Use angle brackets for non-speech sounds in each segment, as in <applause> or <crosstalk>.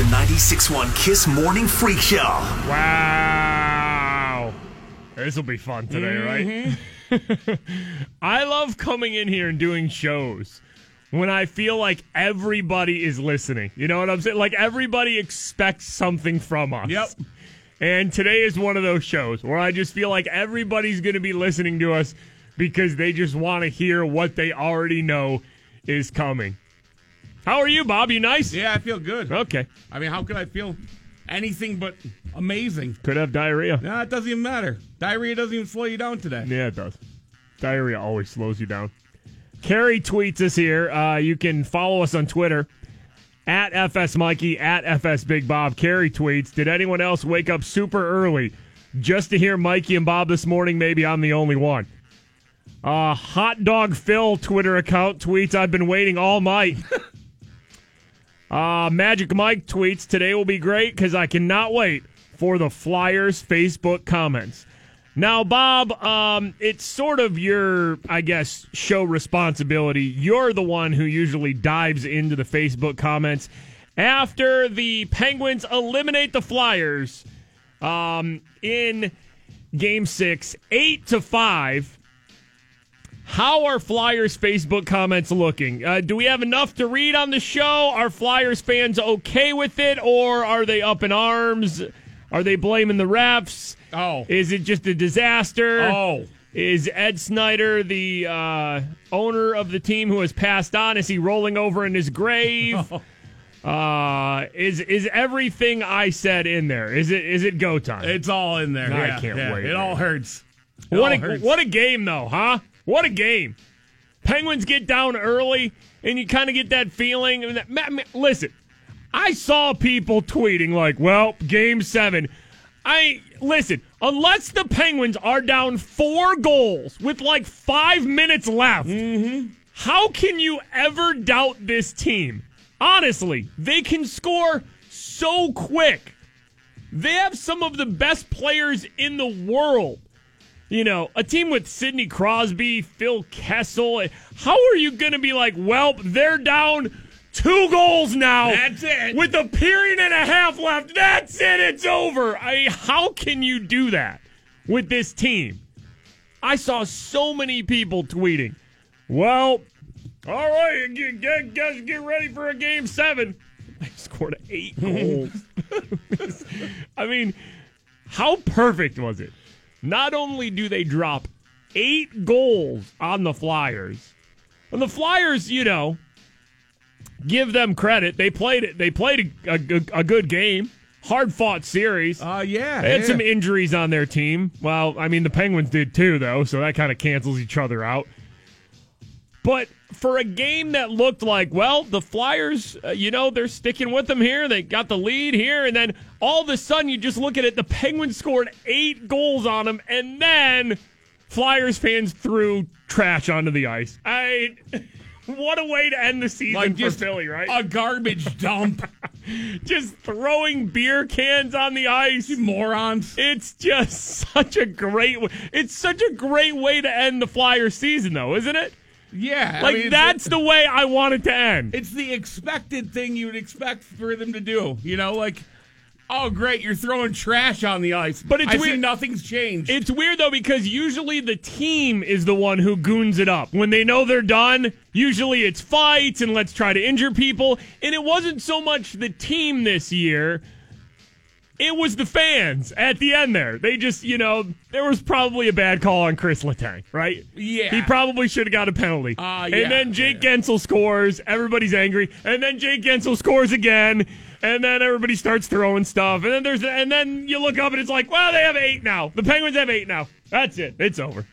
the 96.1 Kiss Morning Freak Show. Wow. This will be fun today, right? Mm-hmm. <laughs> I love coming in here and doing shows when I feel like everybody is listening. You know what I'm saying? Like everybody expects something from us. Yep. And today is one of those shows where I just feel like everybody's going to be listening to us because they just want to hear what they already know is coming. How are you, Bob? You nice? Yeah, I feel good. Okay. I mean, how could I feel anything but amazing? Could have diarrhea. Nah, it doesn't even matter. Diarrhea doesn't even slow you down today. Yeah, it does. Diarrhea always slows you down. Carrie tweets us here. Uh, you can follow us on Twitter at FS Mikey, at FS Big Bob. Carrie tweets, Did anyone else wake up super early just to hear Mikey and Bob this morning? Maybe I'm the only one. Uh, Hot Dog Phil Twitter account tweets, I've been waiting all night. <laughs> uh, Magic Mike tweets, Today will be great because I cannot wait for the Flyers Facebook comments. Now, Bob, um, it's sort of your, I guess, show responsibility. You're the one who usually dives into the Facebook comments after the Penguins eliminate the Flyers um, in Game Six, eight to five. How are Flyers Facebook comments looking? Uh, do we have enough to read on the show? Are Flyers fans okay with it, or are they up in arms? Are they blaming the refs? Oh. Is it just a disaster? Oh. Is Ed Snider the uh, owner of the team who has passed on? Is he rolling over in his grave? <laughs> Uh, is is everything I said in there? Is it is it go time? It's all in there. I Yeah, can't yeah. wait, It all hurts. It what all a hurts. what a game though, huh? What a game! Penguins get down early, and you kind of get that feeling. I mean, that, ma- ma- listen, I saw people tweeting like, "Well, Game Seven. I listen. Unless the Penguins are down four goals with like five minutes left, mm-hmm. how can you ever doubt this team? Honestly, they can score so quick. They have some of the best players in the world. You know, a team with Sidney Crosby, Phil Kessel. How are you going to be like, well, they're down two goals now? That's it. With a period and a half left. That's it. It's over. I, how can you do that with this team? I saw so many people tweeting, well, all right, get, get, guys get ready for a game seven. <laughs> They scored eight goals. <laughs> I mean, how perfect was it? Not only do they drop eight goals on the Flyers, and the Flyers, you know, give them credit. They played it. They played a, a, a good game, hard fought series. Uh, yeah. They had yeah. some injuries on their team. Well, I mean, the Penguins did too, though, so that kind of cancels each other out. But for a game that looked like, well, the Flyers, uh, you know, they're sticking with them here. They got the lead here. And then all of a sudden, you just look at it, the Penguins scored eight goals on them. And then Flyers fans threw trash onto the ice. I. What a way to end the season like for just Philly, right? A garbage dump. <laughs> just throwing beer cans on the ice. Morons. It's just <laughs> such a great. It's such a great way to end the Flyers season, though, isn't it? Yeah. I Like mean, that's the way I want it to end. It's the expected thing you would expect for them to do. You know, like, oh, great, you're throwing trash on the ice. But it's I weird- nothing's changed. It's weird though because usually the team is the one who goons it up when they know they're done. Usually it's fights and let's try to injure people, and it wasn't so much the team this year. It was the fans at the end there. They just, you know, there was probably a bad call on Chris Letang, right? Yeah. He probably should have got a penalty. Uh, yeah, and then Jake Guentzel scores. Everybody's angry. And then Jake Guentzel scores again. And then everybody starts throwing stuff. And then there's and then you look up and it's like, well, they have eight now. The Penguins have eight now. That's it. It's over.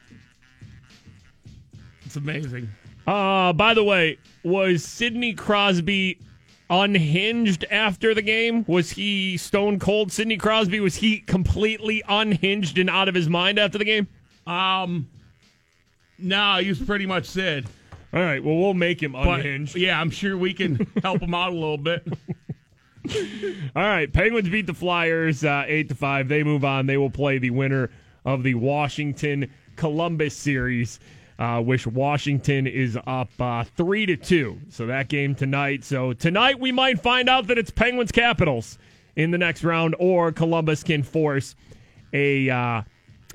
it's amazing. Uh, by the way, was Sidney Crosby unhinged after the game? Was he stone cold Sidney Crosby? Was he completely unhinged and out of his mind after the game? Um, no, he was pretty much Sid. All right, well, we'll make him But unhinged. yeah, I'm sure we can help him out a little bit. <laughs> All right, Penguins beat the Flyers uh, eight to five. They move on. They will play the winner of the Washington Columbus series. Uh, which Washington is up uh, three to two. So that game tonight. So tonight we might find out that it's Penguins Capitals in the next round, or Columbus can force a uh,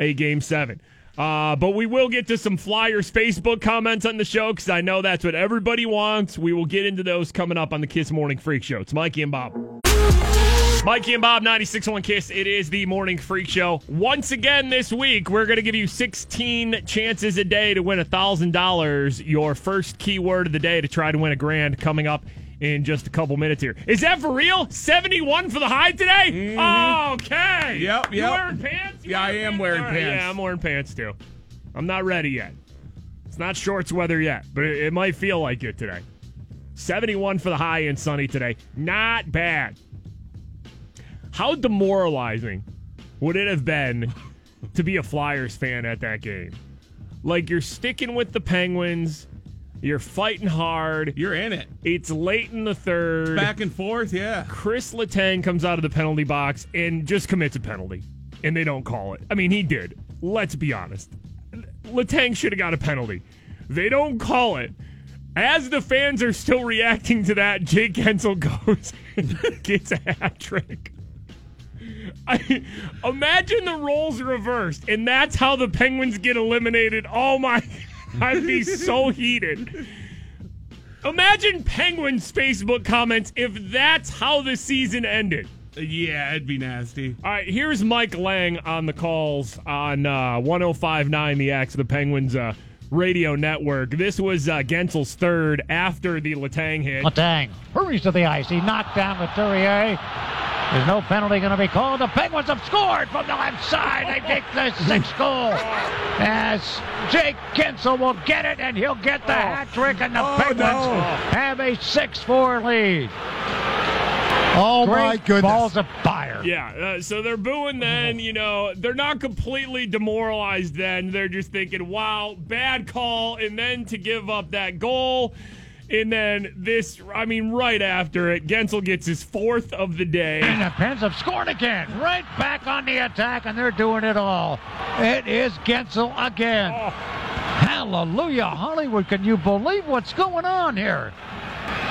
a game seven. Uh, but we will get to some Flyers Facebook comments on the show because I know that's what everybody wants. We will get into those coming up on the Kiss Morning Freak Show. It's Mikey and Bob. Mikey and Bob, 96.1 Kiss. It is the Morning Freak Show. Once again this week, we're going to give you 16 chances a day to win $1,000. Your first keyword of the day to try to win a grand coming up in just a couple minutes here. Is that for real? 71 for the high today? Mm-hmm. Okay. Yep, You yep. wearing pants? You Yeah, I am wearing All right, pants. Yeah, I'm wearing pants too. I'm not ready yet. It's not shorts weather yet, but it, it might feel like it today. 71 for the high and sunny today. Not bad. How demoralizing would it have been to be a Flyers fan at that game? Like you're sticking with the Penguins, you're fighting hard. You're in it. It's late in the third. Back and forth, yeah. Chris Letang comes out of the penalty box and just commits a penalty, and they don't call it. I mean, he did. Let's be honest. Letang should have got a penalty. They don't call it. As the fans are still reacting to that, Jake Guentzel goes <laughs> and gets a hat trick. I, <laughs> imagine the roles reversed, and that's how the Penguins get eliminated. Oh my! <laughs> I'd be so heated. Imagine Penguins Facebook comments if that's how the season ended. Yeah, it'd be nasty. All right, here's Mike Lange on the calls on uh, 1059, the X of the Penguins uh, radio network. This was uh, Guentzel's third after the Letang hit. Letang hurries to the ice. He knocked down Couturier. There's no penalty going to be called. The Penguins have scored from the left side. They take the sixth goal. As Jake Guentzel will get it, and he'll get the hat trick, and the Oh, Penguins no. have a 6-4 lead. Oh Great my goodness! balls of fire. Yeah, uh, so they're booing then, you know, they're not completely demoralized then. They're just thinking, wow, bad call. And then to give up that goal. And then this, I mean, right after it, Guentzel gets his fourth of the day. And the Pens have scored again. Right back on the attack, and they're doing it all. It is Guentzel again. Oh. Hallelujah, Hollywood. Can you believe what's going on here?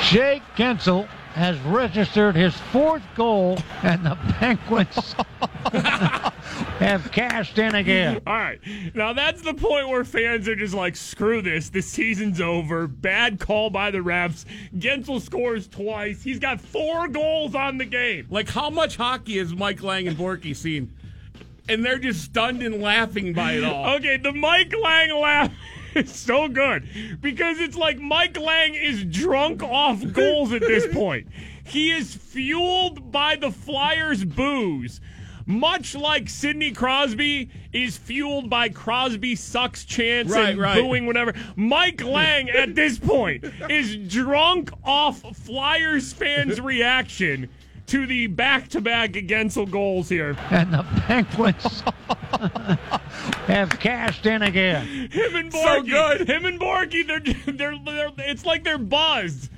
Jake Guentzel has registered his fourth goal, and the Penguins <laughs> have cashed in again. All right. Now that's the point where fans are just like, screw this. The season's over. Bad call by the refs. Guentzel scores twice. He's got four goals on the game. Like, how much hockey has Mike Lange and Borky seen? And they're just stunned and laughing by it all. <laughs> Okay, the Mike Lange laugh <laughs> is so good because it's like Mike Lange is drunk off goals at this <laughs> point. He is fueled by the Flyers' booze. Much like Sidney Crosby is fueled by Crosby sucks chance Right, and right. booing whatever. Mike Lange at this point is drunk off Flyers fans' <laughs> reaction to the back-to-back Guentzel goals here. And the Penguins <laughs> have cashed in again. Him and Borky. So good. Him and Borky, they're, they're, they're, it's like they're buzzed.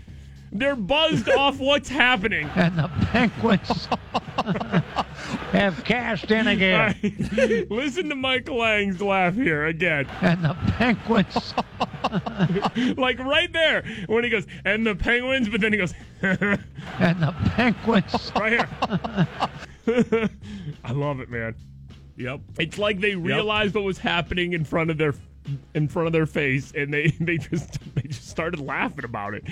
They're buzzed <laughs> off what's happening. And the Penguins <laughs> have cashed in again. right. <laughs> Listen to Mike Lange's laugh here again. And the Penguins <laughs> Like right there when he goes, and the Penguins, but then he goes, <laughs> and the Penguins right here. I love it, man. Yep. It's like they realized what was happening in front of their in front of their face, and they they just they just started laughing about it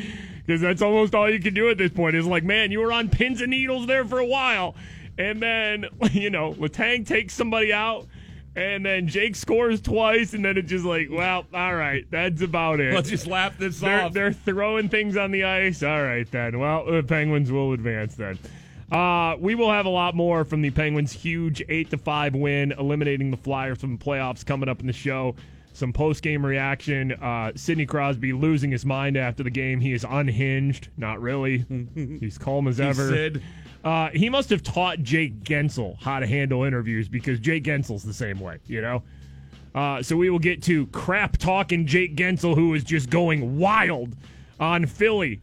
because that's almost all you can do at this point. Is like, man, you were on pins and needles there for a while, and then <laughs> you know Letang takes somebody out. And then Jake scores twice, and then it's just like, well, all right, that's about it. Let's just laugh this They're, off. they're throwing things on the ice. All right, then. Well, the Penguins will advance then. Uh, we will have a lot more from the Penguins' huge eight to five win, eliminating the Flyers from the playoffs coming up in the show. some post game reaction. Uh, Sidney Crosby losing his mind after the game. He is unhinged. Not really. <laughs> He's calm as ever. Sid. Uh, he must have taught Jake Guentzel how to handle interviews because Jake Guentzel's the same way, you know? Uh, so we will get to crap talking Jake Guentzel, who is just going wild on Philly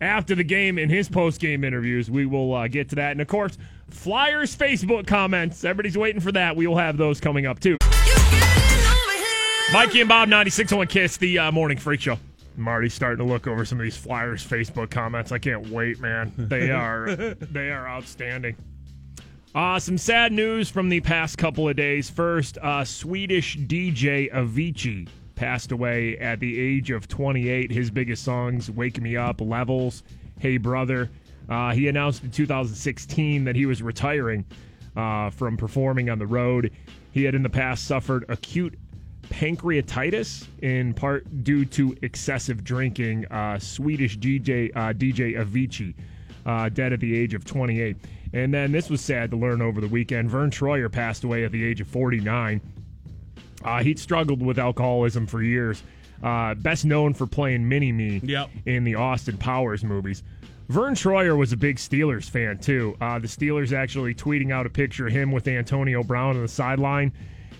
after the game in his post game interviews. We will uh, get to that. And of course, Flyers Facebook comments. Everybody's waiting for that. We will have those coming up too. Mikey and Bob, 96.1 Kiss, the uh, Morning Freak Show. I'm already starting to look over some of these Flyers Facebook comments. I can't wait, man. They <laughs> are they are outstanding. Uh, some sad news from the past couple of days. First, uh, Swedish DJ Avicii passed away at the age of 28. His biggest songs, Wake Me Up, Levels, Hey Brother. Uh, he announced in 2016 that he was retiring uh, from performing on the road. He had in the past suffered acute pancreatitis in part due to excessive drinking. Uh, Swedish DJ uh, DJ Avicii, uh, dead at the age of 28. And then this was sad to learn over the weekend. Verne Troyer passed away at the age of 49. Uh, he'd struggled with alcoholism for years. Uh, best known for playing Mini Me Yep. in the Austin Powers movies. Verne Troyer was a big Steelers fan too. Uh, the Steelers actually tweeting out a picture of him with Antonio Brown on the sideline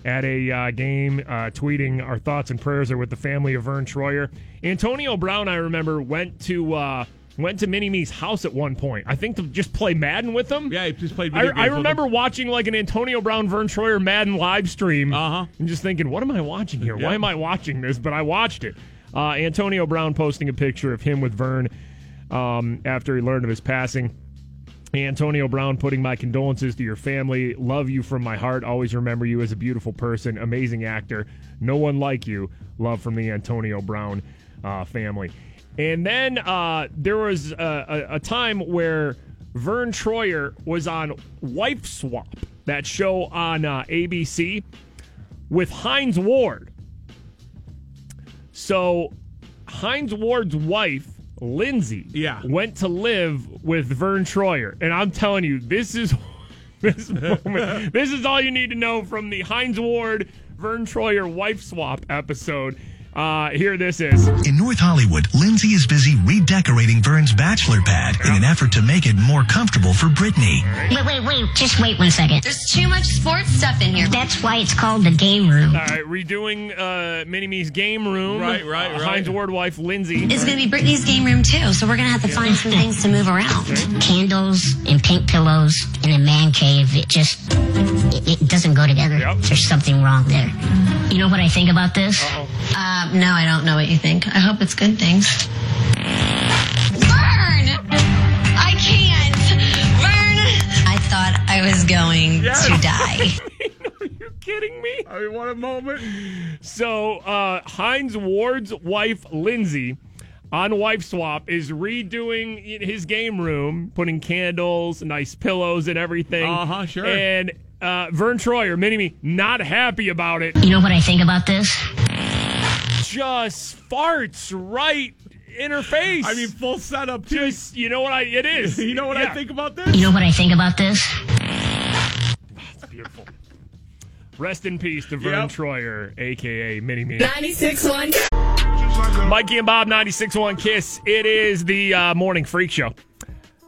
at a uh, game, uh, tweeting our thoughts and prayers are with the family of Verne Troyer. Antonio Brown, I remember, went to uh, went to Mini Me's house at one point. I think to just play Madden with him. Yeah, he just played I, video I remember watching like an Antonio Brown Verne Troyer Madden live stream Uh-huh. and just thinking, what am I watching here? Why am I watching this? But I watched it. Uh, Antonio Brown posting a picture of him with Verne um, after he learned of his passing. Antonio Brown putting my condolences to your family. Love you from my heart. Always remember you as a beautiful person, amazing actor. No one like you. Love from the Antonio Brown uh, family. And then uh, there was a, a, a time where Verne Troyer was on Wife Swap, that show on uh, ABC, with Hines Ward. So Hines Ward's wife, Lindsay, Yeah. went to live with Verne Troyer. And I'm telling you, this is <laughs> this moment, this is all you need to know from the Hines Ward Verne Troyer wife swap episode. Uh, here this is. In North Hollywood, Lindsay is busy redecorating Verne's bachelor pad in an effort to make it more comfortable for Brittany. Wait, wait, wait. Just wait one second. There's too much sports stuff in here. That's why it's called the game room. All right, redoing uh, Mini Me's game room. Right, right, Uh, right. Hines Ward wife Lindsay. It's going to be Brittany's game room too, so we're going to have to find some things to move around. Candles and pink pillows in a man cave. It just, it, it doesn't go together. Yep. There's something wrong there. You know what I think about this? Uh, no, I don't know what you think. I hope it's good things. Verne! I can't! Verne! I thought I was going Yes. to die. <laughs> Are you kidding me? I mean, what a moment. So uh, Hines Ward's wife Lindsay on Wife Swap is redoing his game room, putting candles, nice pillows, and everything. Uh-huh, sure. And uh, Verne Troyer, mini me, not happy about it. You know what I think about this? Just farts right in her face. I mean, full setup, too. just you know what I? It is. <laughs> you know what Yeah. I think about this? You know what I think about this? Beautiful. Rest in peace to Verne Yep. Troyer, aka Mini Me. 96.1. Mikey and Bob, 96.1 Kiss. It is the uh, Morning Freak Show.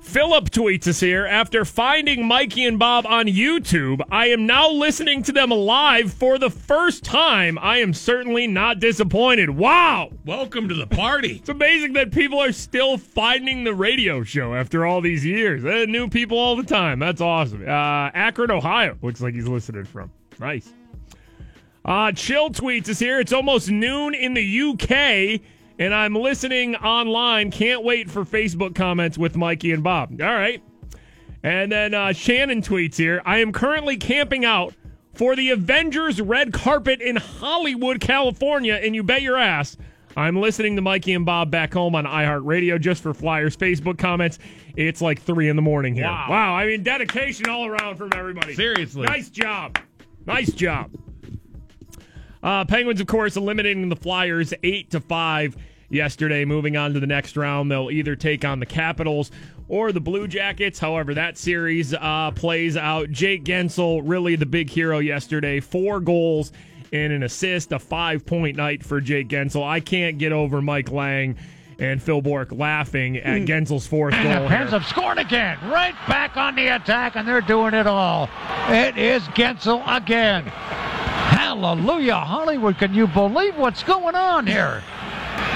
Philip tweets us here. After finding Mikey and Bob on YouTube, I am now listening to them live for the first time. I am certainly not disappointed. Wow! Welcome to the party. It's amazing that people are still finding the radio show after all these years. Uh, new people all the time. That's awesome. Uh, Akron, Ohio. Looks like he's listening from. Nice. Uh, Chill tweets is here. It's almost noon in the UK, and I'm listening online. Can't wait for Facebook comments with Mikey and Bob. All right. And then uh, Shannon tweets here I am currently camping out for the Avengers red carpet in Hollywood, California, and you bet your ass. I'm listening to Mikey and Bob back home on iHeartRadio just for Flyers Facebook comments. It's like three in the morning here. Wow. wow I mean, dedication all around from everybody. Seriously. Nice job. Nice job. Uh, Penguins, of course, eliminating the Flyers eight to five yesterday. Moving on to the next round, they'll either take on the Capitals or the Blue Jackets. However, that series uh, plays out. Jake Guentzel, really the big hero yesterday. Four goals and an assist, a five point night for Jake Guentzel. I can't get over Mike Lange and Phil Bourque laughing at Guentzel's fourth And goal. the. Pens have scored again. Right back on the attack, and they're doing it all. It is Guentzel again. Hallelujah, Hollywood. Can you believe what's going on here?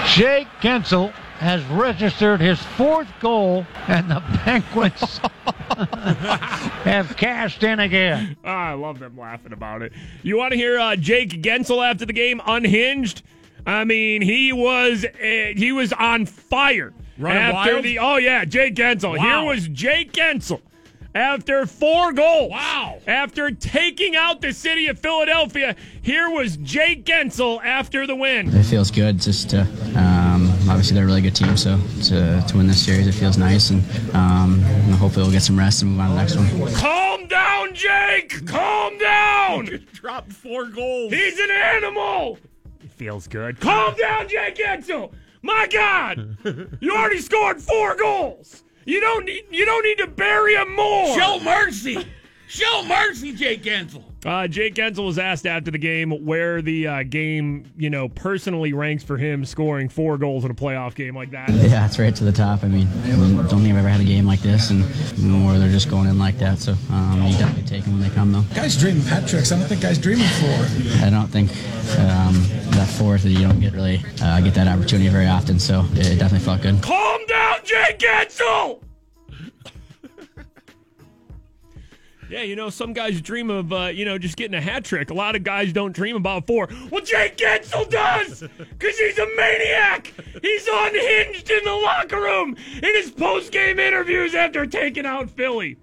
Jake Guentzel has registered his fourth goal, and the Penguins <laughs> have cashed in again. Ah, I love them laughing about it. You want to hear uh, Jake Guentzel after the game unhinged? I mean, he was uh, he was on fire Running after wild? the. Oh yeah, Jake Guentzel. Wow. Here was Jake Guentzel after four goals. Wow. After taking out the city of Philadelphia, here was Jake Guentzel after the win. It feels good. Just to, um, obviously they're a really good team, so to, to win this series, it feels nice, and um, hopefully we'll get some rest and move on to the next one. Calm down, Jake. Calm down. <laughs> Dropped four goals. He's an animal. It feels good. Calm down, Jake Guentzel. My God, <laughs> you already scored four goals. You don't need. You don't need to bury him more. Show mercy. Show mercy, Jake Guentzel. Uh, Jake Guentzel was asked after the game where the uh, game, you know, personally ranks for him scoring four goals in a playoff game like that. Yeah, it's right to the top. I mean, I don't think I've ever had a game like this, and more they're just going in like that. So um, you definitely take them when they come, though. Guys dream of hat tricks. I don't think guys dream of four. I don't think um, that fourth you don't get really uh, get that opportunity very often. So it definitely felt good. Calm down, Jake Guentzel. Yeah, you know, some guys dream of, uh, you know, just getting a hat trick. A lot of guys don't dream about four. Well, Jake Guentzel does, because he's a maniac. He's unhinged in the locker room in his post-game interviews after taking out Philly.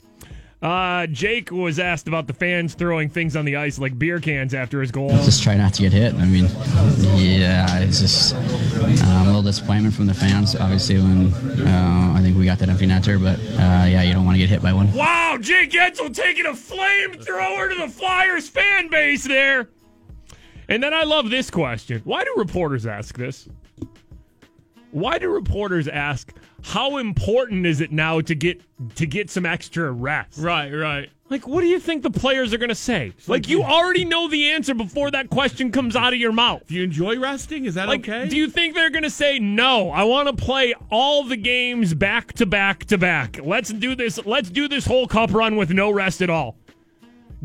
Uh, Jake was asked about the fans throwing things on the ice like beer cans after his goal. Just try not to get hit. I mean, yeah, it's just um, a little disappointment from the fans. Obviously, when uh, I think we got that empty netter, but uh, yeah, you don't want to get hit by one. Wow, Jake Guentzel taking a flamethrower to the Flyers fan base there. And then I love this question. Why do reporters ask this? Why do reporters ask how important is it now to get to get some extra rest? Right, right. Like what do you think the players are going to say? Like you already know the answer before that question comes out of your mouth. Do you enjoy resting? Is that Like, okay? do you think they're going to say no? I want to play all the games back to back to back. Let's do this. Let's do this whole cup run with no rest at all.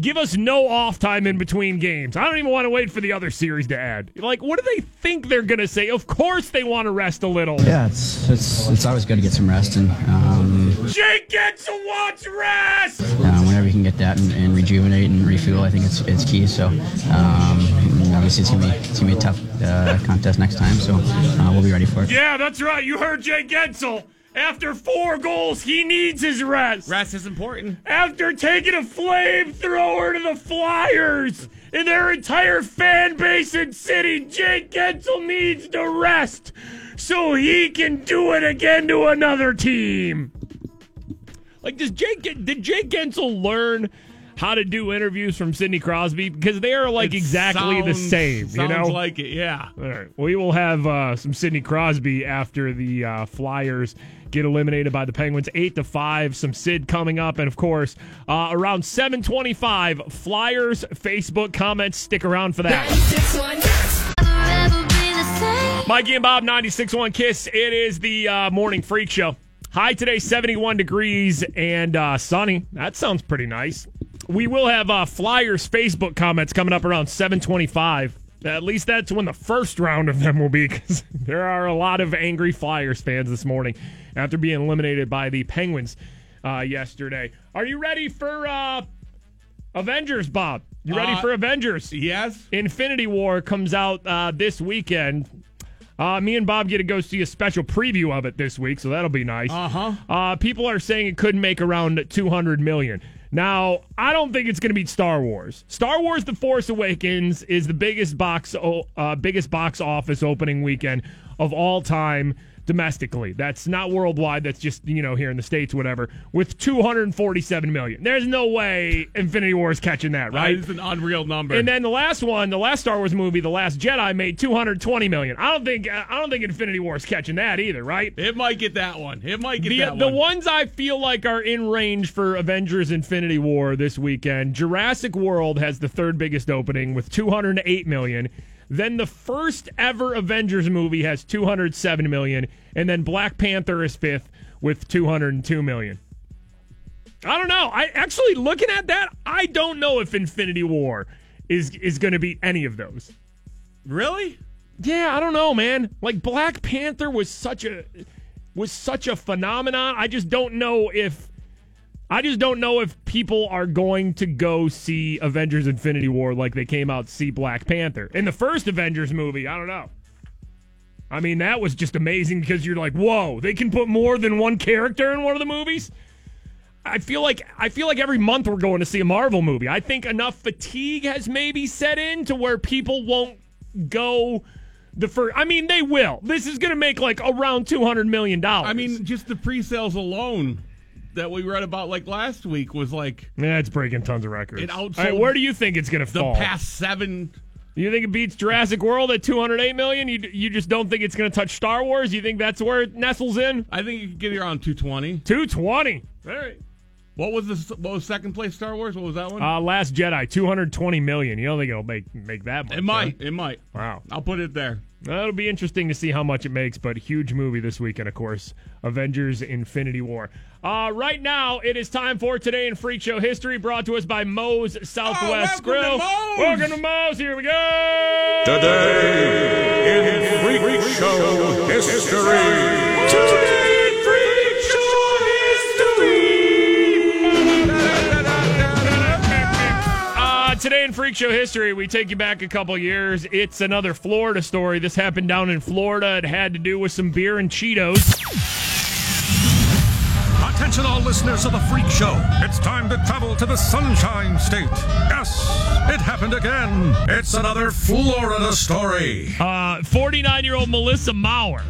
Give us no off time in between games. I don't even want to wait for the other series to add. Like, what do they think they're going to say? Of course they want to rest a little. Yeah, it's it's it's always good to get some rest, and um, Jake gets to watch rest. uh, whenever you can get that and, and rejuvenate and refuel, I think it's it's key. So um, obviously it's gonna be it's gonna be a tough uh, contest next time, so uh, we'll be ready for it. Yeah, that's right. You heard Jake Guentzel. After four goals, he needs his rest. Rest is important. after taking a flamethrower to the Flyers and their entire fan base and city, Jake Guentzel needs to rest so he can do it again to another team. Like, does Jake did Jake Guentzel learn how to do interviews from Sidney Crosby because they are like It exactly the sounds- same? You know, sounds like it. Yeah. all right. We will have uh, some Sidney Crosby after the uh, Flyers get eliminated by the Penguins, eight to five. Some Sid coming up, and of course, uh, around seven twenty-five. Flyers Facebook comments. Stick around for that. Mikey and Bob, 96.1 Kiss. It is the uh, morning freak show. High today, 71 degrees and uh, sunny. That sounds pretty nice. We will have uh, Flyers Facebook comments coming up around 725. At least that's when the first round of them will be because <laughs> there are a lot of angry Flyers fans this morning after being eliminated by the Penguins uh, yesterday. Are you ready for uh, Avengers, Bob? You ready Uh, for Avengers? Yes. Infinity War comes out uh, this weekend. Uh, me and Bob get to go see a special preview of it this week, so that'll be nice. Uh-huh. Uh, people are saying it could make around 200 million. Now, I don't think it's going to beat Star Wars. Star Wars: The Force Awakens is the biggest box, uh, biggest box office opening weekend of all time. Domestically. That's not worldwide. That's just you know here in the states, whatever. With 247 million. There's no way Infinity War is catching that, right? It's an unreal number. And then the last one, the last Star Wars movie, The Last Jedi, made 220 million. I don't think I don't think Infinity War is catching that either, right? it might get that one. It might get The, that the one. ones I feel like are in range for Avengers Infinity War this weekend, Jurassic World has the third biggest opening with 208 million. Then the first ever Avengers movie has 207 million, and then Black Panther is fifth with 202 million. I don't know. I actually looking at that, I don't know if Infinity War is is going to be any of those. Really? Yeah, I don't know, man. Like Black Panther was such a was such a phenomenon. I just don't know if I just don't know if people are going to go see Avengers Infinity War like they came out to see Black Panther. In the first Avengers movie, I don't know. I mean, that was just amazing because you're like, "Whoa, they can put more than one character in one of the movies?" I feel like I feel like every month we're going to see a Marvel movie. I think enough fatigue has maybe set in to where people won't go the first. I mean, they will. This is going to make like around two hundred million dollars. I mean, just the pre-sales alone that we read about like last week was like yeah, it's breaking tons of records. It outsold right, where do you think it's going to fall? the past seven. You think it beats Jurassic World at two hundred eight million? You you just don't think it's going to touch Star Wars? You think that's where it nestles in? I think you could get around 220. Two twenty. All right. What was the what was second place Star Wars? What was that one? Uh, Last Jedi, two hundred twenty million. You don't think it'll make make that much? it might. huh? It might. Wow. I'll put it there. That'll be interesting to see how much it makes, but huge movie this weekend, of course. Avengers Infinity War. Uh, right now, it is time for Today in Freak Show History, brought to us by Moe's Southwest Oh, welcome Grill. Moe's! Welcome to Moe's. Here we go. Today in Freak Show History. Uh, in Freak Show history, we take you back a couple years. It's another Florida story. This happened down in Florida. It had to do with some beer and Cheetos. Attention, all listeners of the Freak Show. It's time to travel to the Sunshine State. Yes, it happened again. It's another Florida story. 49 Uh, year old Melissa Maurer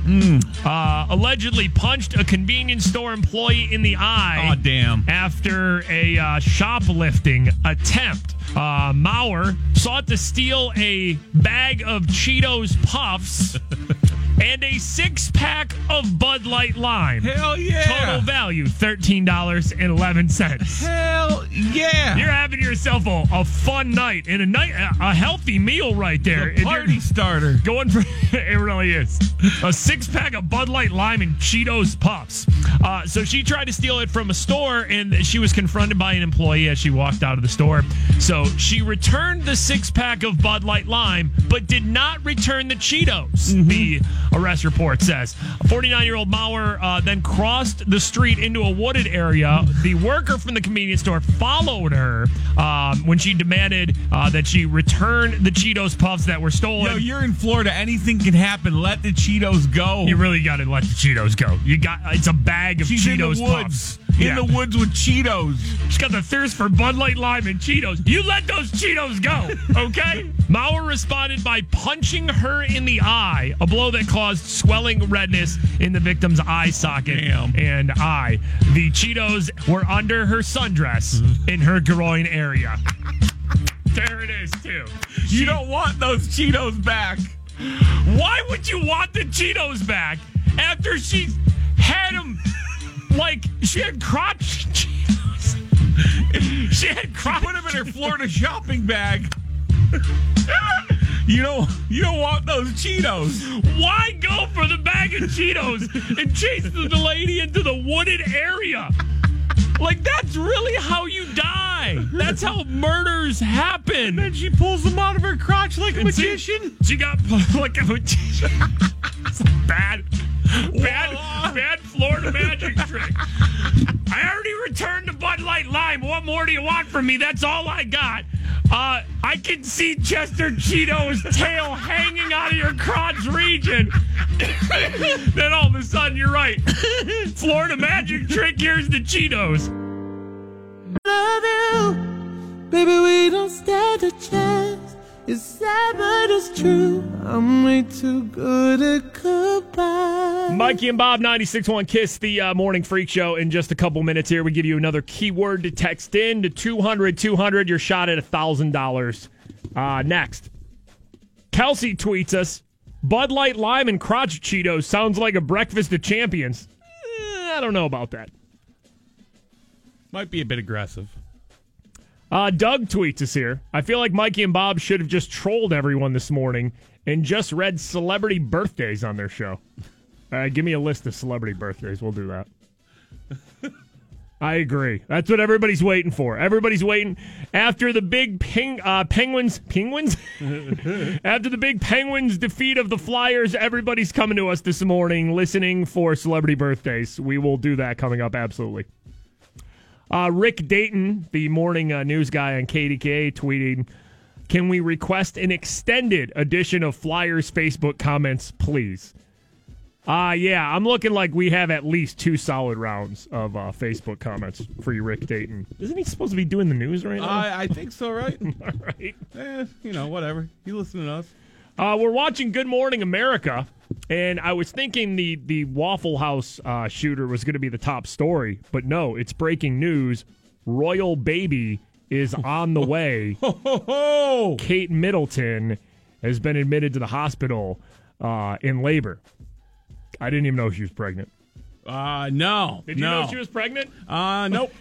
uh, allegedly punched a convenience store employee in the eye. Aw, damn. After a uh, shoplifting attempt. Uh, Maurer sought to steal a bag of Cheetos Puffs <laughs> and a six pack of Bud Light Lime. Hell yeah. Total value $13.11. Hell yeah. You're having yourself a, a fun night and a night a, healthy meal right there. The party starter. Going for <laughs> it really is a six pack of Bud Light Lime and Cheetos Puffs. Uh, so she tried to steal it from a store, and she was confronted by an employee as she walked out of the store. So she returned the six pack of Bud Light Lime, but did not return the Cheetos. The arrest report says a 49 year old Mauer uh, then crossed the street into a wooded area. The worker from the convenience store followed her um, when she demanded uh, that she return the Cheetos Puffs that were stolen. Yo, you're in Florida. Anything can happen. Let the Cheetos go. You really got to let the Cheetos go. You got it's a bag of She's Cheetos in the woods. puffs. In Yeah. the woods with Cheetos. She's got the thirst for Bud Light Lime and Cheetos. You let those Cheetos go, okay? <laughs> Mauer responded by punching her in the eye, a blow that caused swelling redness in the victim's eye socket Damn. and eye. The Cheetos were under her sundress mm-hmm. in her groin area. There it is, too. You don't want those Cheetos back. Why would you want the Cheetos back after she had them like she had crotch Cheetos? <laughs> she had crotch. Put them in her Florida shopping bag. <laughs> You don't you don't want those Cheetos. Why go for the bag of Cheetos and chase the lady into the wooded area? Like that's really how you die. That's how murders happen. And she pulls them out of her crotch like a And magician. She got like a magician. It's bad, bad, bad Florida magic trick. I already returned the Bud Light Lime. What more do you want from me? That's all I got. Uh, I can see Chester Cheeto's tail <laughs> hanging out of your crotch region. <laughs> then all of a sudden, you're right. Florida magic trick. Here's the Cheetos. Love you, baby. We don't stand a chance. It's sad, but it's true. I'm way too good at goodbye. Mikey and Bob, 96.1 Kiss, the uh, Morning Freak Show. In just a couple minutes here, we give you another keyword to text in to 200 200. Your shot at $1,000. Uh, next, Kelsey tweets us Bud Light Lime and Crotch Cheetos sounds like a breakfast of champions. Eh, I don't know about that. Might be a bit aggressive. Uh, Doug tweets us here. I feel like Mikey and Bob should have just trolled everyone this morning and just read celebrity birthdays on their show. All right, give me a list of celebrity birthdays. We'll do that. <laughs> I agree. That's what everybody's waiting for. Everybody's waiting after the big ping, uh, Penguins. Penguins? <laughs> after the big Penguins defeat of the Flyers, everybody's coming to us this morning listening for celebrity birthdays. We will do that coming up, absolutely. Uh, Rick Dayton, the morning uh, news guy on KDKA, tweeting, "Can we request an extended edition of Flyers Facebook comments, please?" Uh yeah, I'm looking like we have at least two solid rounds of uh, Facebook comments for you, Rick Dayton. Isn't he supposed to be doing the news right now? I, I think so, right? <laughs> All right. Eh, you know, whatever. You listen to us. Uh, we're watching Good Morning America, and I was thinking the the Waffle House uh, shooter was going to be the top story, but no, it's breaking news. Royal baby is on the way. <laughs> Kate Middleton has been admitted to the hospital uh, in labor. I didn't even know she was pregnant. Uh, no. Did you no. know she was pregnant? Uh, nope.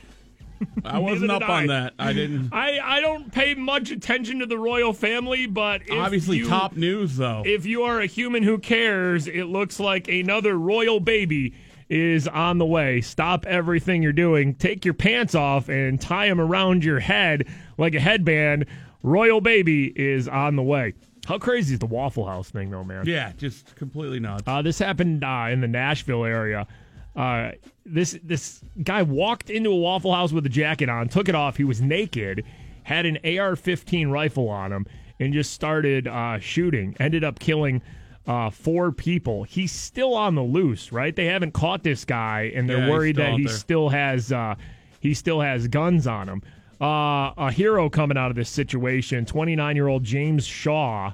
I wasn't up did on that. I didn't. I, I don't pay much attention to the royal family, but Obviously, you- top news, though. If you are a human who cares, it looks like another royal baby is on the way. Stop everything you're doing. Take your pants off and tie them around your head like a headband. Royal baby is on the way. How crazy is the Waffle House thing, though, man? Yeah, just completely nuts. Uh, this happened uh, in the Nashville area. Uh, this this guy walked into a Waffle House with a jacket on, took it off. He was naked, had an AR-15 rifle on him, and just started uh, shooting. Ended up killing uh, four people. He's still on the loose, right? They haven't caught this guy, and they're Yeah, worried that he there. still has uh, he still has guns on him. Uh, a hero coming out of this situation, 29 year old James Shaw,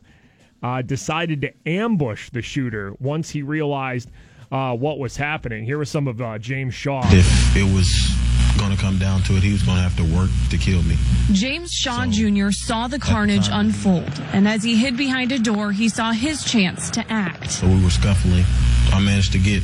uh, decided to ambush the shooter once he realized uh, what was happening. Here was some of uh, James Shaw. If it was going to come down to it, he was going to have to work to kill me. James Shaw Jr. saw the carnage unfold, and as he hid behind a door, he saw his chance to act. So we were scuffling. I managed to get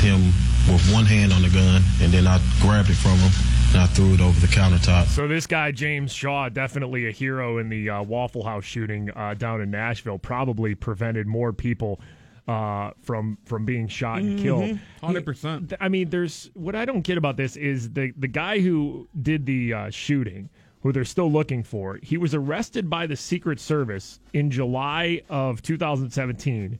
him with one hand on the gun, and then I grabbed it from him and I threw it over the countertop. So this guy James Shaw, definitely a hero in the uh, Waffle House shooting uh, down in Nashville. Probably prevented more people uh, from from being shot and killed. Hundred percent. I mean, there's what I don't get about this is the the guy who did the uh, shooting, who they're still looking for. He was arrested by the Secret Service in July of 2017.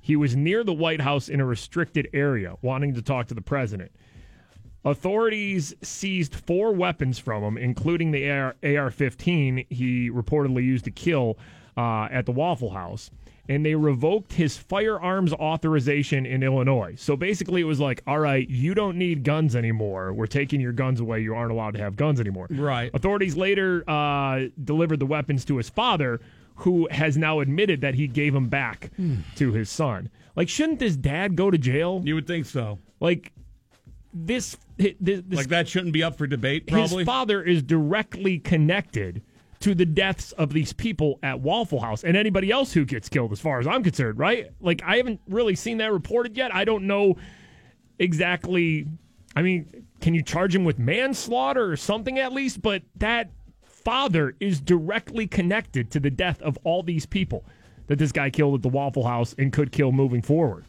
He was near the White House in a restricted area, wanting to talk to the president. Authorities seized four weapons from him, including the AR, AR-15 he reportedly used to kill uh, at the Waffle House, and they revoked his firearms authorization in Illinois. So basically, it was like, all right, you don't need guns anymore. We're taking your guns away. You aren't allowed to have guns anymore. Right. Authorities later uh, delivered the weapons to his father, who has now admitted that he gave them back to his son. Like, shouldn't this dad go to jail? You would think so. Like, this, this, this Like that shouldn't be up for debate. Probably. his father is directly connected to the deaths of these people at Waffle House and anybody else who gets killed, as far as I'm concerned, right? Like, I haven't really seen that reported yet. I don't know exactly. I mean, can you charge him with manslaughter or something at least? But that father is directly connected to the death of all these people that this guy killed at the Waffle House and could kill moving forward.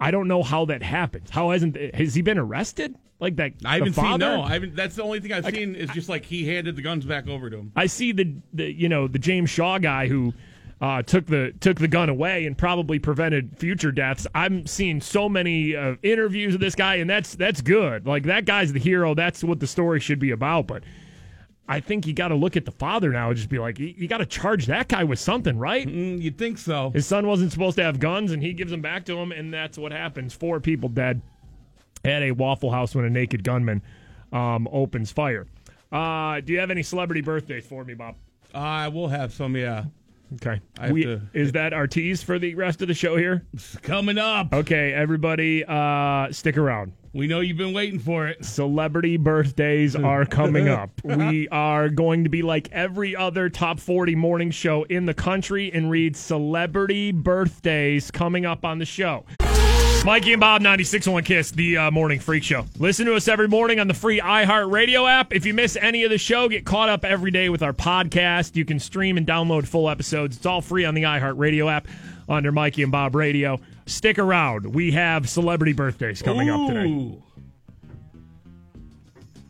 I don't know how that happens. How hasn't has he been arrested? Like that? I haven't seen. No, I haven't. That's the only thing I've seen is just like he handed the guns back over to him. I see the, the you know the James Shaw guy who uh, took the took the gun away and probably prevented future deaths. I'm seeing so many uh, interviews of this guy, and that's that's good. Like that guy's the hero. That's what the story should be about. But I think you got to look at the father now and just be like, you, you got to charge that guy with something, right? Mm, you'd think so. His son wasn't supposed to have guns, and he gives them back to him, and that's what happens. Four people dead at a Waffle House when a naked gunman um, opens fire. Uh, do you have any celebrity birthdays for me, Bob? I will have some, yeah. Okay. We, to- is that our tease for the rest of the show here? <laughs> Coming up. Okay, everybody, uh, stick around. We know you've been waiting for it. Celebrity birthdays <laughs> are coming up. <laughs> we are going to be like every other top 40 morning show in the country and read celebrity birthdays coming up on the show. Mikey and Bob, 96.1 Kiss, the uh, morning freak show. Listen to us every morning on the free iHeartRadio app. If you miss any of the show, get caught up every day with our podcast. You can stream and download full episodes. It's all free on the iHeartRadio app under Mikey and Bob Radio. Stick around. We have celebrity birthdays coming up today.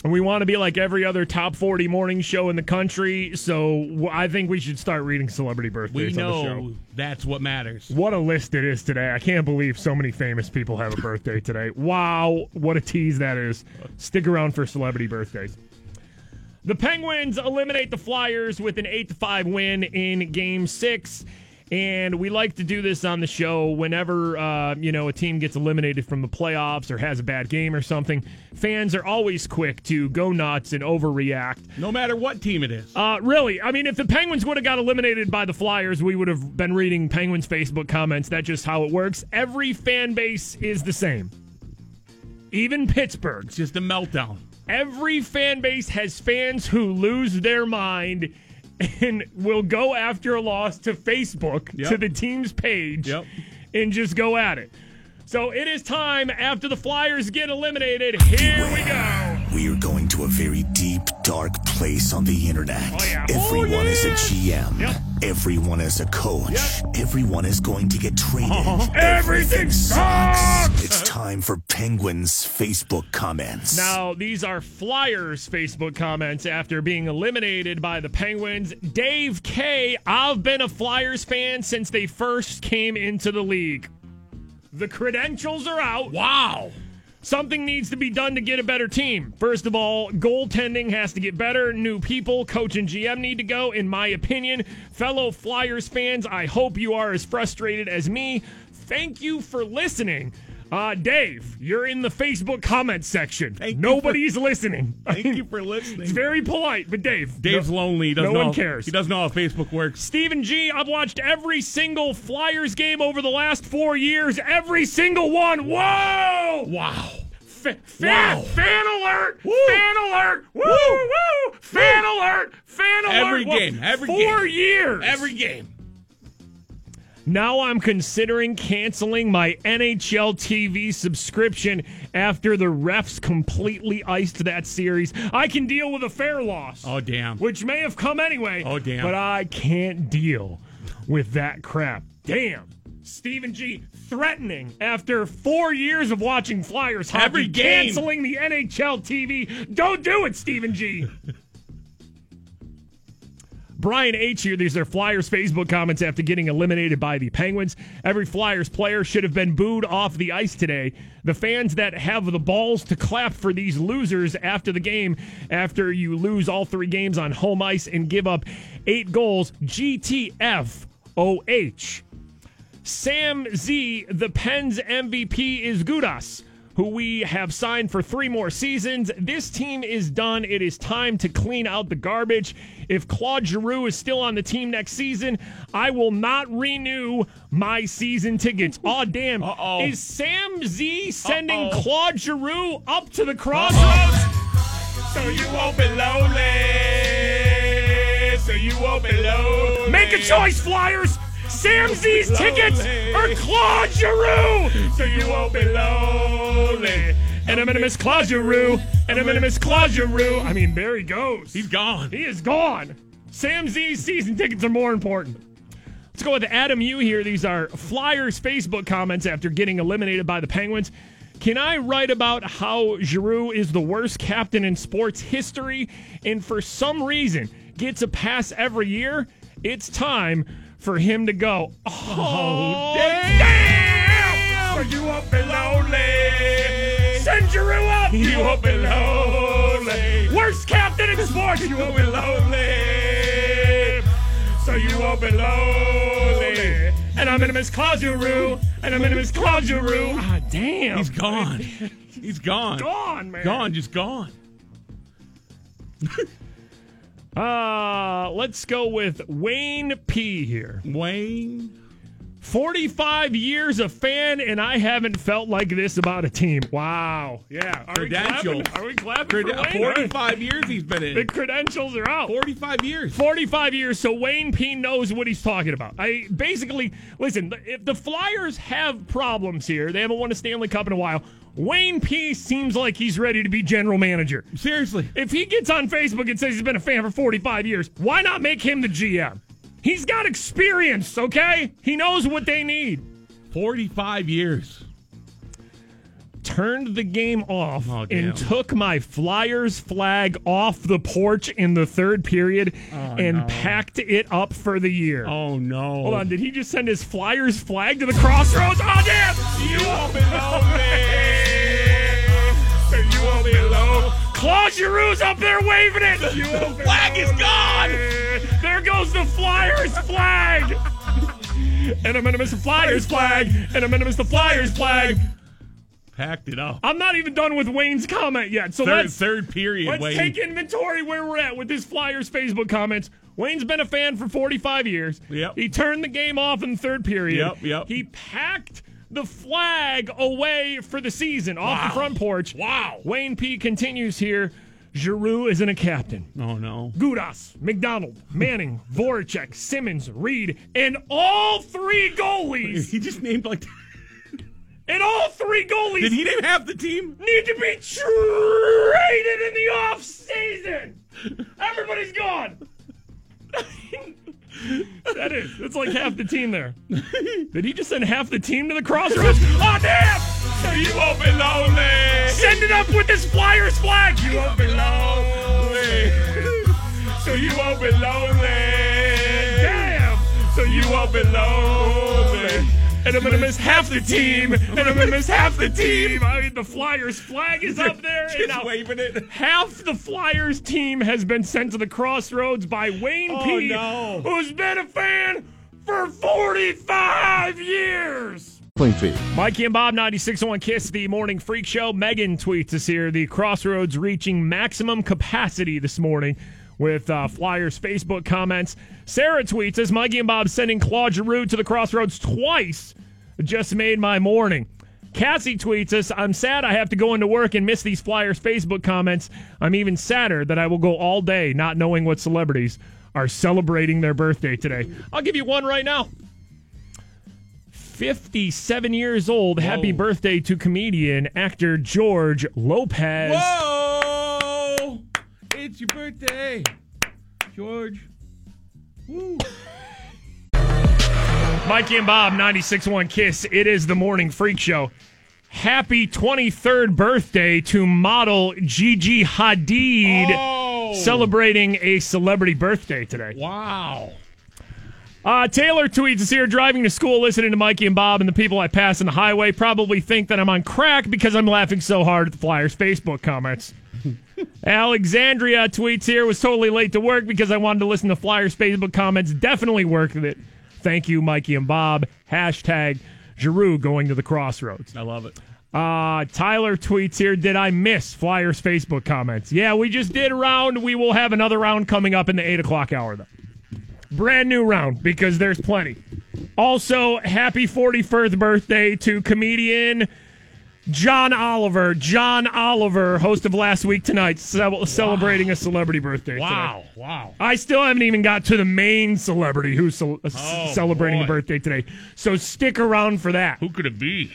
We want to be like every other top 40 morning show in the country, so I think we should start reading celebrity We birthdays on the show. know that's what matters. What a list it is today. I can't believe so many famous people have a birthday today. Wow, what a tease that is. Stick around for celebrity birthdays. The Penguins eliminate the Flyers with an 8 to 5 win in game 6. And we like to do this on the show whenever uh, you know a team gets eliminated from the playoffs or has a bad game or something. Fans are always quick to go nuts and overreact. No matter what team it is. Uh, really, I mean, if the Penguins would have got eliminated by the Flyers, we would have been reading Penguins Facebook comments. That's just how it works. Every fan base is the same. Even Pittsburgh. It's just a meltdown. Every fan base has fans who lose their mind <laughs> and will go after a loss to Facebook, Yep. to the team's page, Yep. and just go at it. So it is time after the Flyers get eliminated. Here we go. We are going to a very deep, dark place on the internet. Oh, yeah. Everyone Oh, is a. GM. Yep. Everyone is a coach. Yep. Everyone is going to get traded. Uh-huh. Everything sucks. It's time for Penguins Facebook comments. Now, these are Flyers Facebook comments after being eliminated by the Penguins. Dave K, I've been a Flyers fan since they first came into the league. The credentials are out. Wow. Something needs to be done to get a better team. First of all, goaltending has to get better. New people, coach and GM need to go, in my opinion. Fellow Flyers fans, I hope you are as frustrated as me. Thank you for listening. Uh, Dave, you're in the Facebook comment section. Thank you Nobody's listening. Thank you for listening. It's very polite, but Dave. Dave's no, lonely. He doesn't no know, one cares. He doesn't know how Facebook works. Stephen G, I've watched every single Flyers game over the last four years. Every single one. Whoa! Wow. Fa- fan, Wow. fan alert! Fan alert! Woo! Woo! Fan alert! Fan alert! Every Well, game, every four game. years. Every game. Now I'm considering canceling my NHL TV subscription after the refs completely iced that series. I can deal with a fair loss. Oh, damn. Which may have come anyway. Oh, damn. But I can't deal with that crap. Damn. Stephen G threatening after four years of watching Flyers hockey, Every game. canceling the NHL TV. Don't do it, Stephen G. <laughs> Brian H. here. These are Flyers Facebook comments after getting eliminated by the Penguins. Every Flyers player should have been booed off the ice today. The fans that have the balls to clap for these losers after the game, after you lose all three games on home ice and give up eight goals, GTFOH. Sam Z, the Pens MVP, is Gudas, who we have signed for three more seasons. This team is done. It is time to clean out the garbage. If Claude Giroux is still on the team next season, I will not renew my season tickets. Aw, damn. Uh-oh. Is Sam Z sending Uh-oh. Claude Giroux up to the crossroads? So you won't be lonely. So you won't be lonely. Make a choice, Flyers. Sam Z's tickets or Claude Giroux. So you won't be lonely. And I'm gonna miss Claude Giroux. And I'm gonna miss Claude Giroux. I mean, there he goes. He's gone. He is gone. Sam Z's season tickets are more important. Let's go with Adam U here. These are Flyers Facebook comments after getting eliminated by the Penguins. Can I write about how Giroux is the worst captain in sports history and for some reason gets a pass every year? It's time for him to go. Oh, damn! So you won't be lonely. Send Giroux up. You won't be lonely. Worst captain in sports. You won't be lonely. So you won't be lonely. And I'm gonna miss Claude Giroux. And I'm gonna miss Claude Giroux. Ah, damn. He's gone. <laughs> He's gone. Gone, man. Gone. Just gone. <laughs> Uh, let's go with Wayne P here. Wayne. 45 years a fan, and I haven't felt like this about a team. Wow. Yeah. Are we Credentials. clapping, are we clapping Crede- for Wayne? 45 years he's been in. The credentials are out. 45 years. 45 years, so Wayne P knows what he's talking about. I basically listen. If the Flyers have problems here, they haven't won a Stanley Cup in a while. Wayne P seems like he's ready to be general manager. Seriously. If he gets on Facebook and says he's been a fan for 45 years, why not make him the GM? He's got experience, okay? He knows what they need. 45 years. Turned the game off Oh, and took my Flyers flag off the porch in the third period oh, and no. packed it up for the year. Oh, no. Hold on, did he just send his Flyers flag to the crossroads? Oh, damn! You won't Claude Giroux's up there waving it! The flag is gone. There goes the Flyers flag! and I'm gonna miss the Flyers flag! And I'm gonna miss the Flyers flag! Packed it up. I'm not even done with Wayne's comment yet, so 3rd let's third period, let's Wayne. take inventory where we're at with his Flyers Facebook comments. Wayne's been a fan for 45 years. Yep. He turned the game off in the third period. Yep, yep. He packed the flag away for the season off the front porch. Wow. Wayne P continues here. Giroux isn't a captain. Oh, no. Gudas, MacDonald, Manning, <laughs> Voracek, Simmonds, Read, and all three goalies. He just named like. <laughs> and all three goalies Did he name half the team? need to be traded in the off season. <laughs> Everybody's gone. That is. It's like half the team there. Did he just send half the team to the crossroads? Oh damn! So you won't be lonely. Send it up with this Flyers flag. You won't be lonely. So you won't be lonely. Damn! So you won't be lonely. And I'm gonna miss half the team. And I'm gonna miss half the team. I mean, the Flyers flag is up there. And Just now waving it. half the Flyers team has been sent to the crossroads by Wayne Oh, P, no. who's been a fan for 45 years. Clean feed. Mikey and Bob, 96.1 Kiss, the morning freak show. Megan tweets us here. The crossroads reaching maximum capacity this morning with uh, Flyers Facebook comments. Sarah tweets us, Mikey and Bob sending Claude Giroux to the crossroads twice just made my morning. Cassie tweets us, I'm sad I have to go into work and miss these Flyers Facebook comments. I'm even sadder that I will go all day not knowing what celebrities are celebrating their birthday today. I'll give you one right now. 57 years old. Happy birthday to comedian, actor George Lopez. Whoa! It's your birthday, George. Woo. Mikey and Bob, 96.1 Kiss. It is the morning freak show. Happy 23rd birthday to model Gigi Hadid, Oh. celebrating a celebrity birthday today. Wow. Uh, Taylor tweets us here driving to school, listening to Mikey and Bob, and the people I pass on the highway probably think that I'm on crack because I'm laughing so hard at the Flyers Facebook comments. Alexandria tweets here was totally late to work because I wanted to listen to Flyers Facebook comments. Definitely worth it. Thank you, Mikey and Bob. Hashtag Giroux going to the crossroads. I love it. Uh, Tyler tweets here, did I miss Flyers Facebook comments? Yeah, we just did a round. We will have another round coming up in the 8 o'clock hour, though. Brand new round because there's plenty. Also, happy 41st birthday to comedian John Oliver. John Oliver, host of Last Week Tonight, ce- celebrating a celebrity birthday Wow. today. Wow. I still haven't even got to the main celebrity who's ce- uh, Oh, celebrating boy. a birthday today. So stick around for that. Who could it be?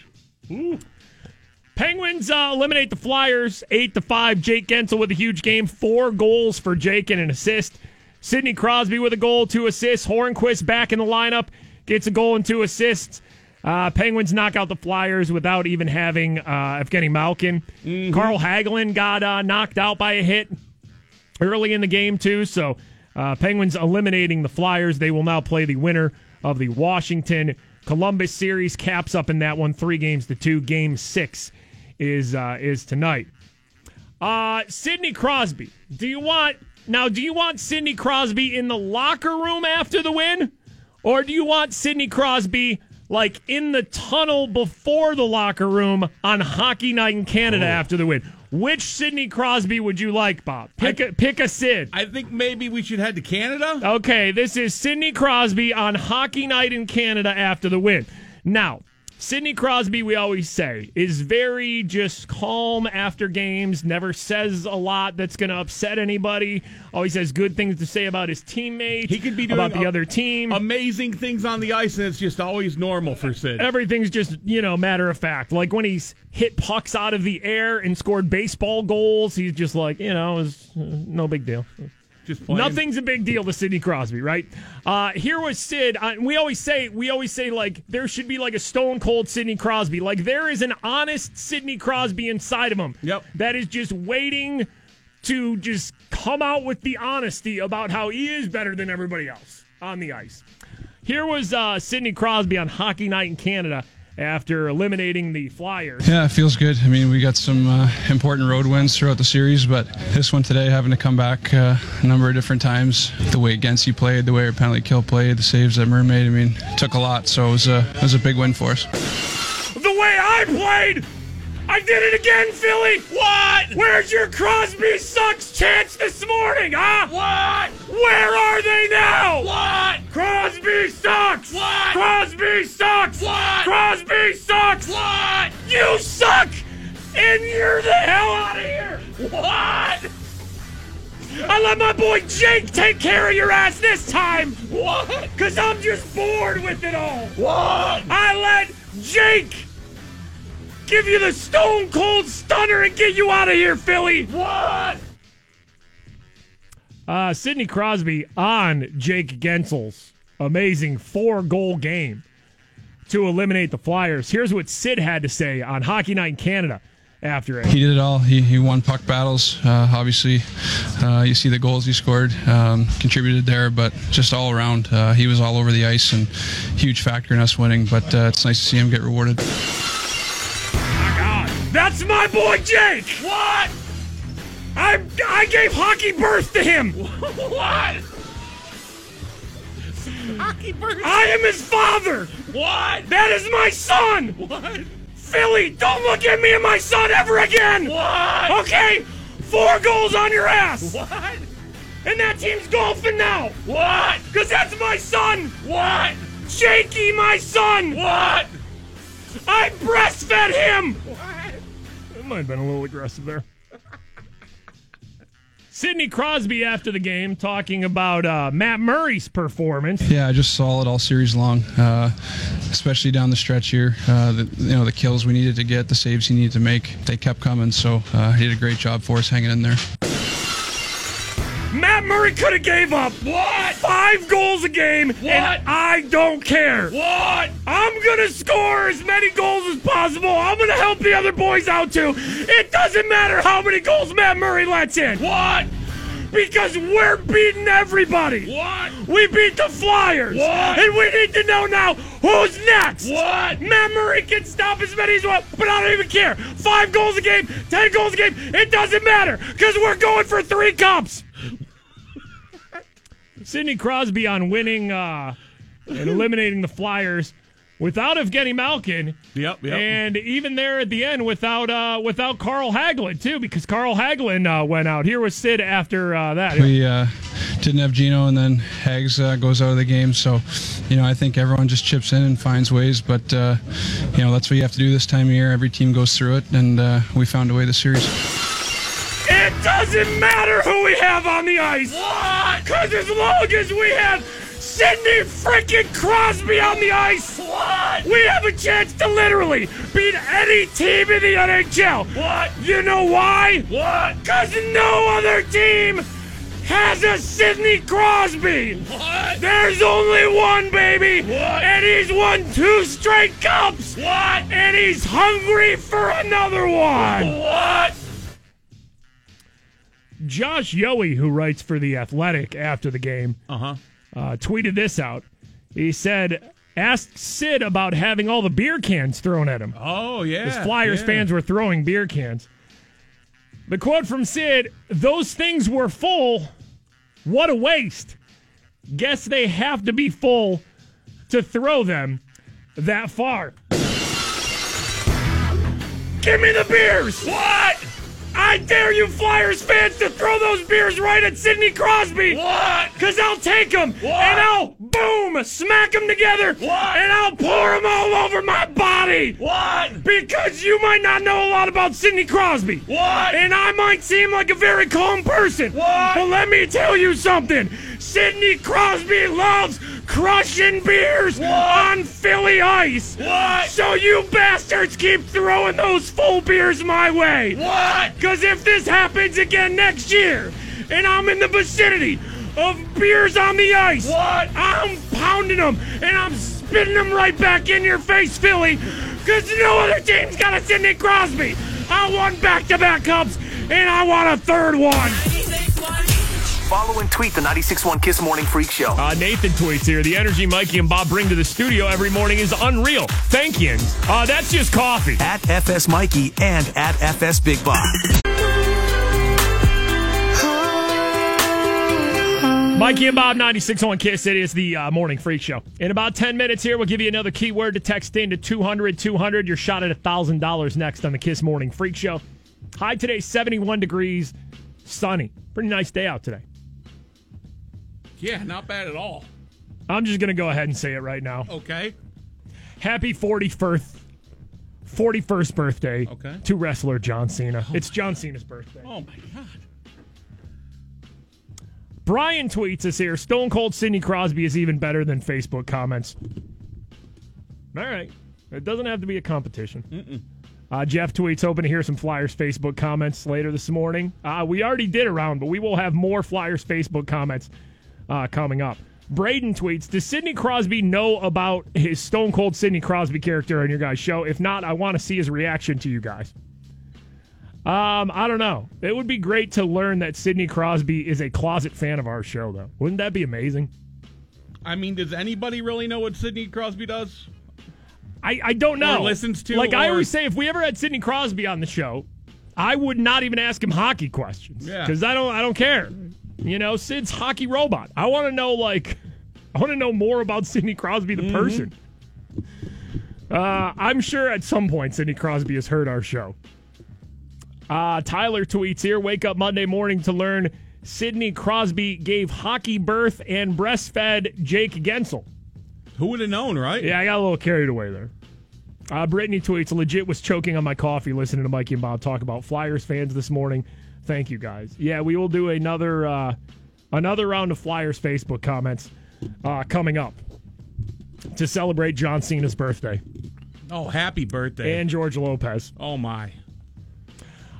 Penguins uh, eliminate the Flyers eight to five. Jake Guentzel with a huge game, four goals for Jake and an assist. Sidney Crosby with a goal, two assists. Hornqvist back in the lineup, gets a goal and two assists. Uh, Penguins knock out the Flyers without even having uh, Evgeny Malkin. Carl Hagelin got uh, knocked out by a hit early in the game too. So uh, Penguins eliminating the Flyers. They will now play the winner of the Washington Columbus series. Caps up in that one, three games to two. Game six is uh, is tonight. Uh, Sidney Crosby. Do you want now? Do you want Sidney Crosby in the locker room after the win, or do you want Sidney Crosby? Like in the tunnel before the locker room on Hockey Night in Canada oh. after the win. Which Sidney Crosby would you like, Bob? Pick a pick a Sid. I think maybe we should head to Canada. Okay, this is Sidney Crosby on Hockey Night in Canada after the win. Now, Sidney Crosby, we always say, is very just calm after games, never says a lot that's going to upset anybody, always has good things to say about his teammate, He could be doing about the a- other team. Amazing things on the ice, and it's just always normal for Sid. Everything's just, you know, matter of fact. Like when he's hit pucks out of the air and scored baseball goals, he's just like, you know, it's uh, no big deal. Just playing. Nothing's a big deal to Sidney Crosby, right? Uh, here was Sid. Uh, we always say, we always say, like there should be like a stone cold Sidney Crosby. Like there is an honest Sidney Crosby inside of him. Yep. That is just waiting to just come out with the honesty about how he is better than everybody else on the ice. Here was uh, Sidney Crosby on Hockey Night in Canada after eliminating the Flyers. Yeah, it feels good. I mean, we got some uh, important road wins throughout the series, but this one today, having to come back uh, a number of different times, the way Gensi played, the way our penalty kill played, the saves that Murray made, I mean, it took a lot. So it was a, it was a big win for us. The way I played, I did it again, Philly. What? Where's your Crosby sucks chance this morning, huh? What? Where are they now? What? Crosby sucks. What? Crosby sucks. What? Crosby sucks. What? You suck, and you're the hell out of here. What? I let my boy Jake take care of your ass this time. What? Cause I'm just bored with it all. What? I let Jake give you the stone cold stunner and get you out of here, Philly. What? Uh, Sidney Crosby on Jake Guentzel's amazing four goal game to eliminate the Flyers. Here's what Sid had to say on Hockey Night in Canada after it. He did it all. He, he won puck battles. Uh, obviously, uh, you see the goals he scored, um, contributed there, but just all around, uh, he was all over the ice and huge factor in us winning. But uh, it's nice to see him get rewarded. God, that's my boy Jake. What? I I gave hockey birth to him. <laughs> what? Hockey bird. I am his father. What? That is my son. What? Philly, don't look at me and my son ever again. What? Okay, four goals on your ass. What? And that team's golfing now. What? Cause that's my son. What? Jakey, my son. What? I breastfed him. What? Might have been a little aggressive there. Sidney Crosby after the game talking about uh, Matt Murray's performance. Yeah, I just saw it all series long, uh, especially down the stretch here. Uh, the, you know, the kills we needed to get, the saves he needed to make, they kept coming. So uh, he did a great job for us hanging in there. Matt Murray could have gave up what five goals a game, What? and I don't care. What? I'm gonna score as many goals as possible. I'm gonna help the other boys out too. It doesn't matter how many goals Matt Murray lets in. What? Because we're beating everybody. What? We beat the Flyers. What? And we need to know now who's next. What? Matt Murray can stop as many as well, but I don't even care. Five goals a game, ten goals a game, it doesn't matter because we're going for three cups. Sidney Crosby on winning uh, and eliminating the Flyers without Evgeny Malkin. Yep, yep. And even there at the end without uh, without Carl Hagelin too, because Carl Hagelin uh, went out. Here was Sid after uh, that. We uh, didn't have Gino, and then Hags uh, goes out of the game. So, you know, I think everyone just chips in and finds ways. But, uh, you know, that's what you have to do this time of year. Every team goes through it, and uh, we found a way this series. It doesn't matter who we have on the ice. What? Because as long as we have Sidney freaking Crosby on the ice, What? we have a chance to literally beat any team in the NHL. What? You know why? What? Because no other team has a Sidney Crosby. What? There's only one, baby. What? And he's won two straight cups. What? And he's hungry for another one. What? Josh Yohe, who writes for The Athletic after the game, Uh-huh. uh, tweeted this out. He said, asked Sid about having all the beer cans thrown at him. Oh, yeah. As Flyers yeah. fans were throwing beer cans. The quote from Sid those things were full. What a waste. Guess they have to be full to throw them that far. Give me the beers! What? I dare you Flyers fans to throw those beers right at Sidney Crosby. What? Cause I'll take them What? and I'll boom smack them together. What? And I'll pour them all over my body. What? Because you might not know a lot about Sidney Crosby. What? And I might seem like a very calm person. What? But let me tell you something. Sidney Crosby loves crushing beers on Philly ice. What? So you bastards keep throwing those full beers my way. What? Because if this happens again next year, and I'm in the vicinity of beers on the ice, What? I'm pounding them and I'm spitting them right back in your face, Philly. Because no other team's got a Sidney Crosby. I won back-to-back cups, and I want a third one. Follow and tweet the 96.1 Kiss Morning Freak Show. Uh, Nathan tweets here. The energy Mikey and Bob bring to the studio every morning is unreal. Thank you. Uh, that's just coffee. At FS Mikey and at FS Big Bob. Mikey and Bob, 96 on Kiss It's the uh, Morning Freak Show. In about 10 minutes here, we'll give you another keyword to text in to 200 200. Your shot at $1,000 next on the Kiss Morning Freak Show. High today, 71 degrees, sunny. Pretty nice day out today. Yeah, not bad at all. I'm just going to go ahead and say it right now. Okay. Happy 41st, 41st birthday Okay. to wrestler John Cena. it's John Cena's birthday. Oh my god. Brian tweets us here Stone Cold Sidney Crosby is even better than Facebook comments. All right. It doesn't have to be a competition. Uh, Jeff tweets, hoping to hear some Flyers Facebook comments later this morning. Uh, we already did a round, but we will have more Flyers Facebook comments uh, coming up. Braden tweets, does Sidney Crosby know about his Stone Cold Sidney Crosby character on your guys' show? If not, I want to see his reaction to you guys. Um, I don't know. It would be great to learn that Sidney Crosby is a closet fan of our show, though. Wouldn't that be amazing? I mean, does anybody really know what Sidney Crosby does? I, I don't know. Or listens to, Like I always say, if we ever had Sidney Crosby on the show, I would not even ask him hockey questions. Yeah. Because I don't I don't care. You know, Sid's hockey robot. I want to know like I want to know more about Sidney Crosby the person. Uh, I'm sure at some point Sidney Crosby has heard our show. Uh, Tyler tweets here: Wake up Monday morning to learn Sidney Crosby gave hockey birth and breastfed Jake Guentzel. Who would have known, right? Yeah, I got a little carried away there. Uh, Brittany tweets, legit was choking on my coffee listening to Mikey and Bob talk about Flyers fans this morning. Thank you guys. Yeah, we will do another uh, another round of Flyers Facebook comments uh, coming up to celebrate John Cena's birthday Oh, happy birthday. and George Lopez. oh my.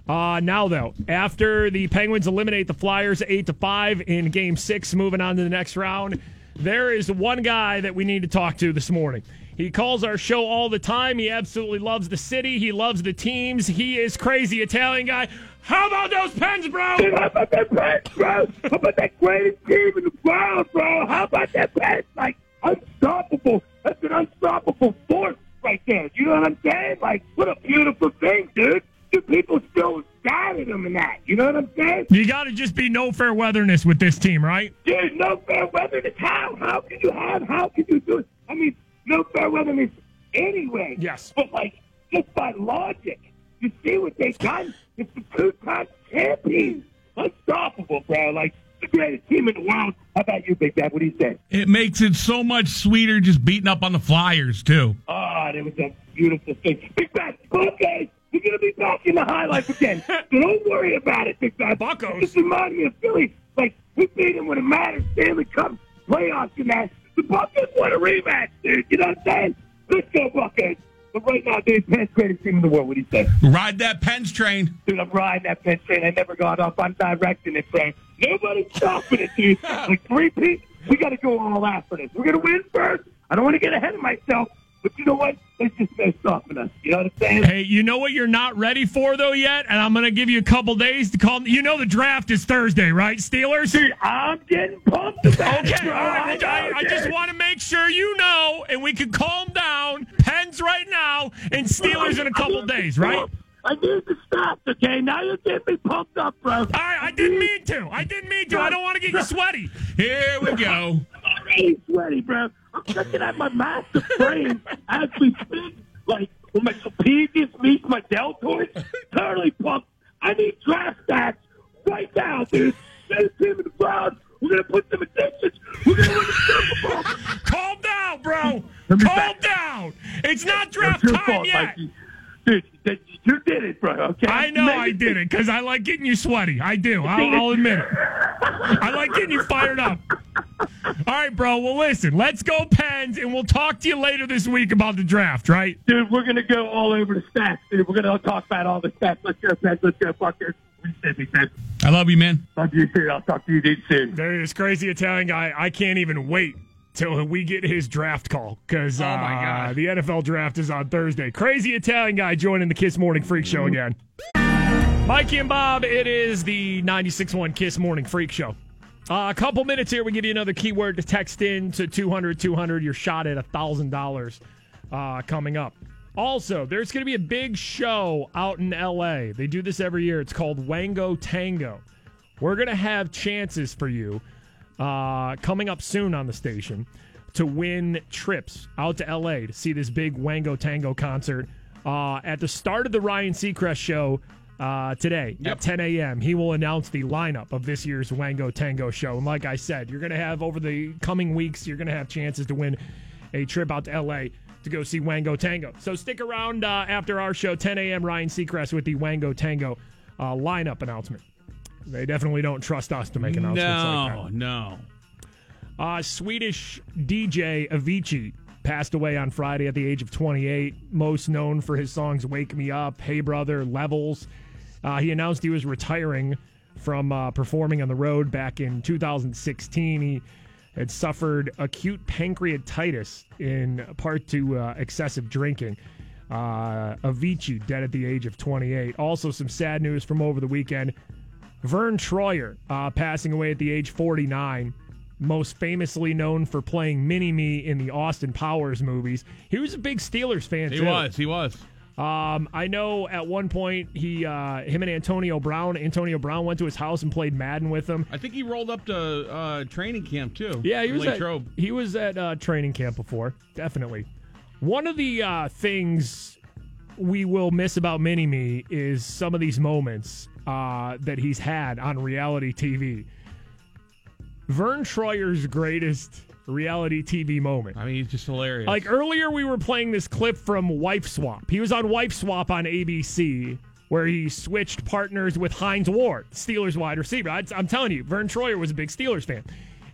Uh, now though, after the Penguins eliminate the Flyers eight to five in Game Six, moving on to the next round, there is one guy that we need to talk to this morning. He calls our show all the time. He absolutely loves the city. He loves the teams. He is crazy Italian guy. How about those pens, bro? How about that Pats, bro? How about that greatest team in the world, bro? How about that Pats? Like, unstoppable. That's an unstoppable force right there. You know what I'm saying? Like, what a beautiful thing, dude. The people still doubted him in that. You know what I'm saying? You got to just be no fair weatherness with this team, right? Dude, no fair weatherness. How? How can you have? How can you do it? I mean, no fair weatherness anyway. Yes. But, like, just by logic, you see what they've done? It's the two-time champions. Unstoppable, bro. Like, the greatest team in the world. How about you, Big Dad? What do you say? It makes it so much sweeter just beating up on the Flyers too. Ah, that was a beautiful thing. Big Bad, okay, you're going to be back in the highlights again. so <laughs> don't worry about it, Big Bad. Buccos. Just remind me of Philly. Like, we beat him when it mattered. Stanley Cup playoffs and that. The Buckets want a rematch, dude. You know what I'm saying? Let's go, Buckets. But right now, dude, Penn's greatest team in the world. What do you say? Ride that Penn's train. Dude, I'm riding that Penn's train. I never got off. I'm directing it, Frank. Nobody's stopping it, dude. <laughs> Like three people, we got to go all out for this. We're gonna win first. I don't want to get ahead of myself, but you know what? It's just no stopping us. You know what I'm saying? Hey, you know what you're not ready for though yet, and I'm gonna give you a couple days to call. You know the draft is Thursday, right, Steelers? Dude, I'm getting pumped about it. Okay, right, I, I just want to make sure you know, and we can calm down. Pens right now, and Steelers in a couple days, right? I need to stop, okay? Now you're getting me pumped up, bro. All right, I didn't mean to. I didn't mean to. I don't want to get you sweaty. Here we go. I'm already sweaty, bro. I'm checking out my master brain we speak. Like, when my trapezius meets my deltoid, totally pumped. I need draft stats right now, dude. It to him in the Browns. We're gonna put them some additions. We're gonna win the Super Bowl. Calm down, bro. Calm back- down. It's not draft time fault, yet. Mikey. Dude, you did it, bro. Okay. I know I did it because I like getting you sweaty. I do. I'll, I'll admit it. I like getting you fired up. <laughs> All right, bro. Well, listen, let's go Pens, and we'll talk to you later this week about the draft, right? Dude, we're gonna go all over the stats, dude. We're gonna talk about all the stats. Let's go, Pens. Let's go, fuckers. We said we said. I love you, man. Love you too. I'll talk to you dude soon. There is crazy Italian guy. I can't even wait till we get his draft call because Oh, my uh, God. the NFL draft is on Thursday. Crazy Italian guy joining the Kiss Morning Freak Show again. Mikey and Bob, it is the 96.1 Kiss Morning Freak Show. Uh, a couple minutes here, we give you another keyword to text in to 200 200. Your shot at $1,000 uh, coming up. Also, there's going to be a big show out in LA. They do this every year. It's called Wango Tango. We're going to have chances for you uh, coming up soon on the station to win trips out to LA to see this big Wango Tango concert uh, at the start of the Ryan Seacrest show uh, today at 10 a.m. He will announce the lineup of this year's Wango Tango show. And like I said, you're going to have over the coming weeks, you're going to have chances to win a trip out to LA to go see Wango Tango. So stick around uh, after our show, 10 a.m. Ryan Seacrest with the Wango Tango uh, lineup announcement. They definitely don't trust us to make announcements like that. No, no. Uh, Swedish DJ Avicii passed away on Friday at the age of 28. Most known for his songs "Wake Me Up," "Hey Brother," "Levels." Uh, he announced he was retiring from uh, performing on the road back in 2016. He had suffered acute pancreatitis in part to uh, excessive drinking. Uh, Avicii dead at the age of 28. Also, some sad news from over the weekend. Verne Troyer uh, passing away at the age 49. Most famously known for playing Mini Me in the Austin Powers movies. He was a big Steelers fan He too. was. He was. Um, I know at one point he, uh, him and Antonio Brown, Antonio Brown went to his house and played Madden with him. I think he rolled up to uh, training camp too. Yeah, he was Lake at, Trobe. he was at uh, training camp before, definitely. One of the uh, things we will miss about Mini Me is some of these moments uh, that he's had on reality TV. Verne Troyer's greatest reality TV moment. I mean, he's just hilarious. Like earlier, we were playing this clip from Wife Swap. He was on Wife Swap on ABC, where he switched partners with Hines Ward, Steelers wide receiver. I, I'm telling you, Verne Troyer was a big Steelers fan,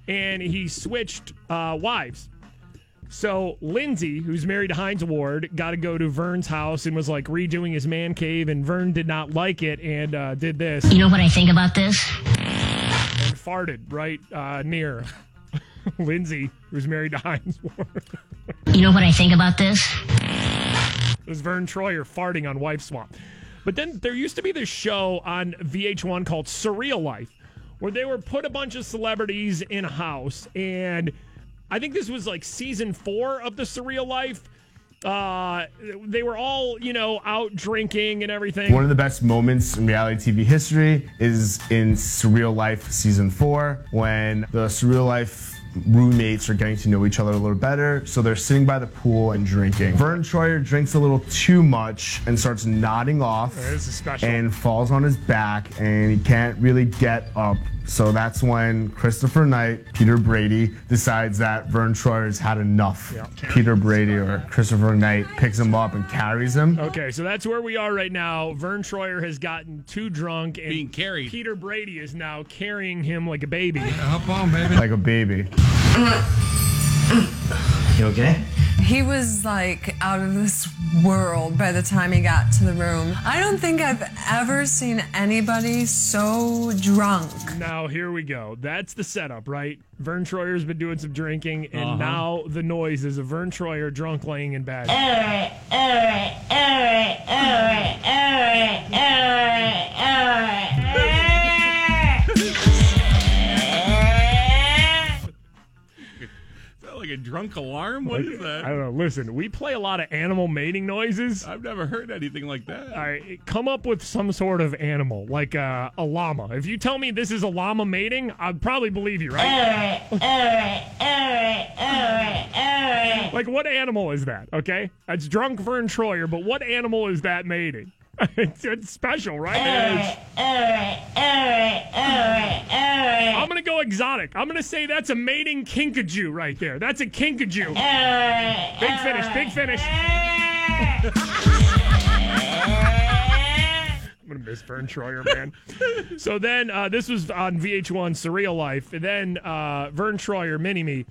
and he switched uh, wives. So Lindsay, who's married to Hines Ward, got to go to Verne's house and was like redoing his man cave, and Verne did not like it and uh, did this. You know what I think about this? and farted right uh, near <laughs> Lindsay, who's married to Hines Ward. You know what I think about this? It was Verne Troyer farting on Wife Swap. But then there used to be this show on VH1 called Surreal Life, where they were put a bunch of celebrities in a house. And I think this was like season four of the Surreal Life. Uh, they were all, you know, out drinking and everything. One of the best moments in reality TV history is in Surreal Life season four when the Surreal Life roommates are getting to know each other a little better. So they're sitting by the pool and drinking. Verne Troyer drinks a little too much and starts nodding off This is special. and falls on his back and he can't really get up. So that's when Christopher Knight, Peter Brady, decides that Verne Troyer's had enough. Peter Brady or Christopher Knight picks him up and carries him. Okay, so that's where we are right now. Verne Troyer has gotten too drunk, and Being carried. Peter Brady is now carrying him like a baby. Hop on, baby. Like a baby. You okay? He was like out of this world by the time he got to the room. I don't think I've ever seen anybody so drunk. Now here we go. That's the setup, right? Verne Troyer's been doing some drinking, and Uh-huh. now the noise is of Verne Troyer drunk laying in bed. Like a drunk alarm? What is I that? I don't know. Listen, we play a lot of animal mating noises. I've never heard anything like that. All right, come up with some sort of animal, like uh, a llama. If you tell me this is a llama mating, I'd probably believe you, right? Alright, alright, alright, alright, alright. Like, what animal is that? Okay, that's drunk Verne Troyer, but what animal is that mating? It's, it's special, right? I'm gonna go exotic. I'm gonna say that's a mating kinkajou right there. That's a kinkajou. Big finish. Big finish. I'm gonna miss Verne Troyer, man. so then uh, this was on VH1 Surreal Life. And then uh, Verne Troyer, Mini Me,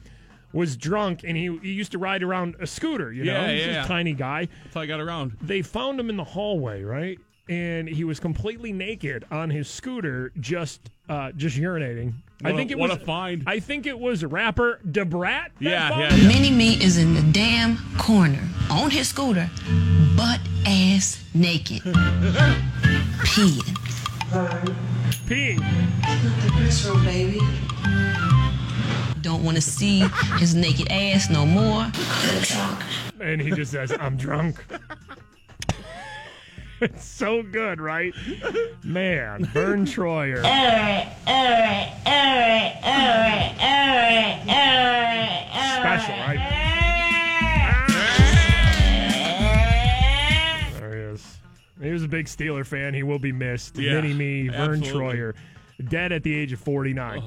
was drunk and he, he used to ride around a scooter. You know, Yeah, he's yeah. this tiny guy. That's how I got around. They found him in the hallway, right? And he was completely naked on his scooter, just uh, just urinating. I What a- think it what was a find. I think it was rapper Da Brat. that Yeah, found yeah. Mini Me is in the damn corner on his scooter, butt ass naked. <laughs> Peeing. Peeing. Piss baby. Don't want to see his naked ass no more. And he just says, I'm drunk. <laughs> it's so good, right? Man, Verne Troyer. Special, right? There he is. He was a big Steeler fan. He will be missed. Yeah, Mini me, Verne absolutely. Troyer, dead at the age of 49.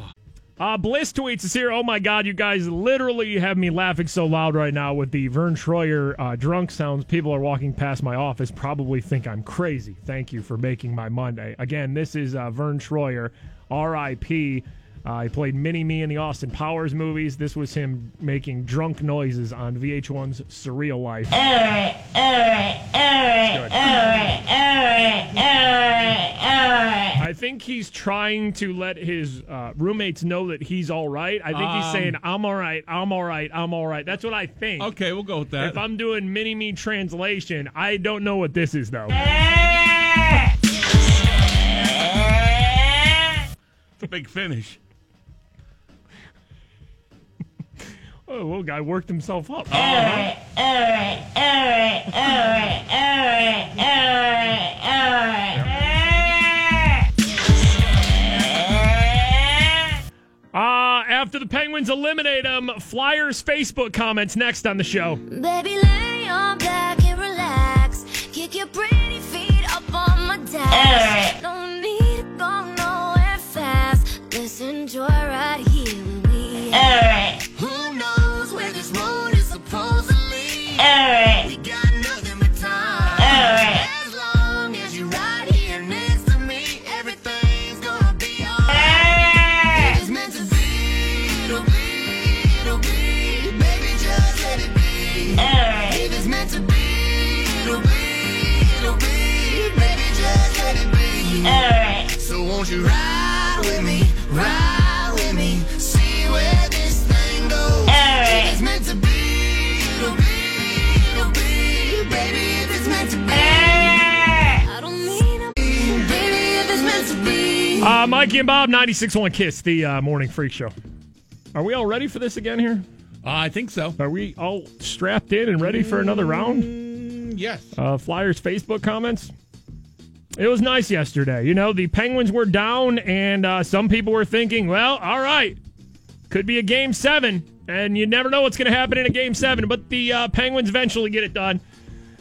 Uh, Bliss tweets us here. Oh my God, you guys literally have me laughing so loud right now with the Verne Troyer uh, drunk sounds. People are walking past my office, probably think I'm crazy. Thank you for making my Monday. Again, this is uh, Verne Troyer, R.I.P. Uh, he played Mini Me in the Austin Powers movies. This was him making drunk noises on VH1's Surreal Life. I think he's trying to let his uh, roommates know that he's all right. I think he's Um, saying, I'm all right, I'm all right, I'm all right. That's what I think. Okay, we'll go with that. If I'm doing mini me translation, I don't know what this is, though. It's a big finish. Oh, little guy worked himself up. Uh, after the Penguins eliminate him, Flyers Facebook comments next on the show. Baby, lay on back and relax. Kick your pretty feet up on my desk. No need to go nowhere fast. Let's enjoy Uh, Mikey and Bob, 96.1 Kiss, the uh, morning freak show. Are we all ready for this again here? Uh, I think so. Are we all strapped in and ready for another round? Mm, yes. Uh, Flyers Facebook comments. It was nice yesterday. You know, the Penguins were down, and uh, some people were thinking, well, all right, could be a game seven, and you never know what's going to happen in a game seven. But the uh, Penguins eventually get it done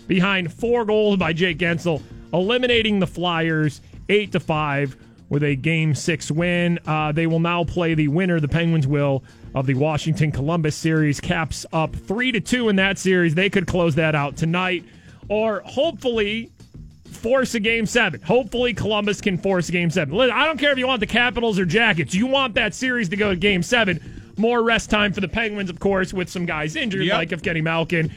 behind four goals by Jake Guentzel, eliminating the Flyers eight to five with a game six win. Uh, they will now play the winner, the Penguins will, of the Washington Columbus series. Caps up three to two in that series. They could close that out tonight, or hopefully force a game seven. Hopefully, Columbus can force a game seven. I don't care if you want the Capitals or Jackets. You want that series to go to game seven. More rest time for the Penguins, of course, with some guys injured, Yep. like Evgeny Malkin.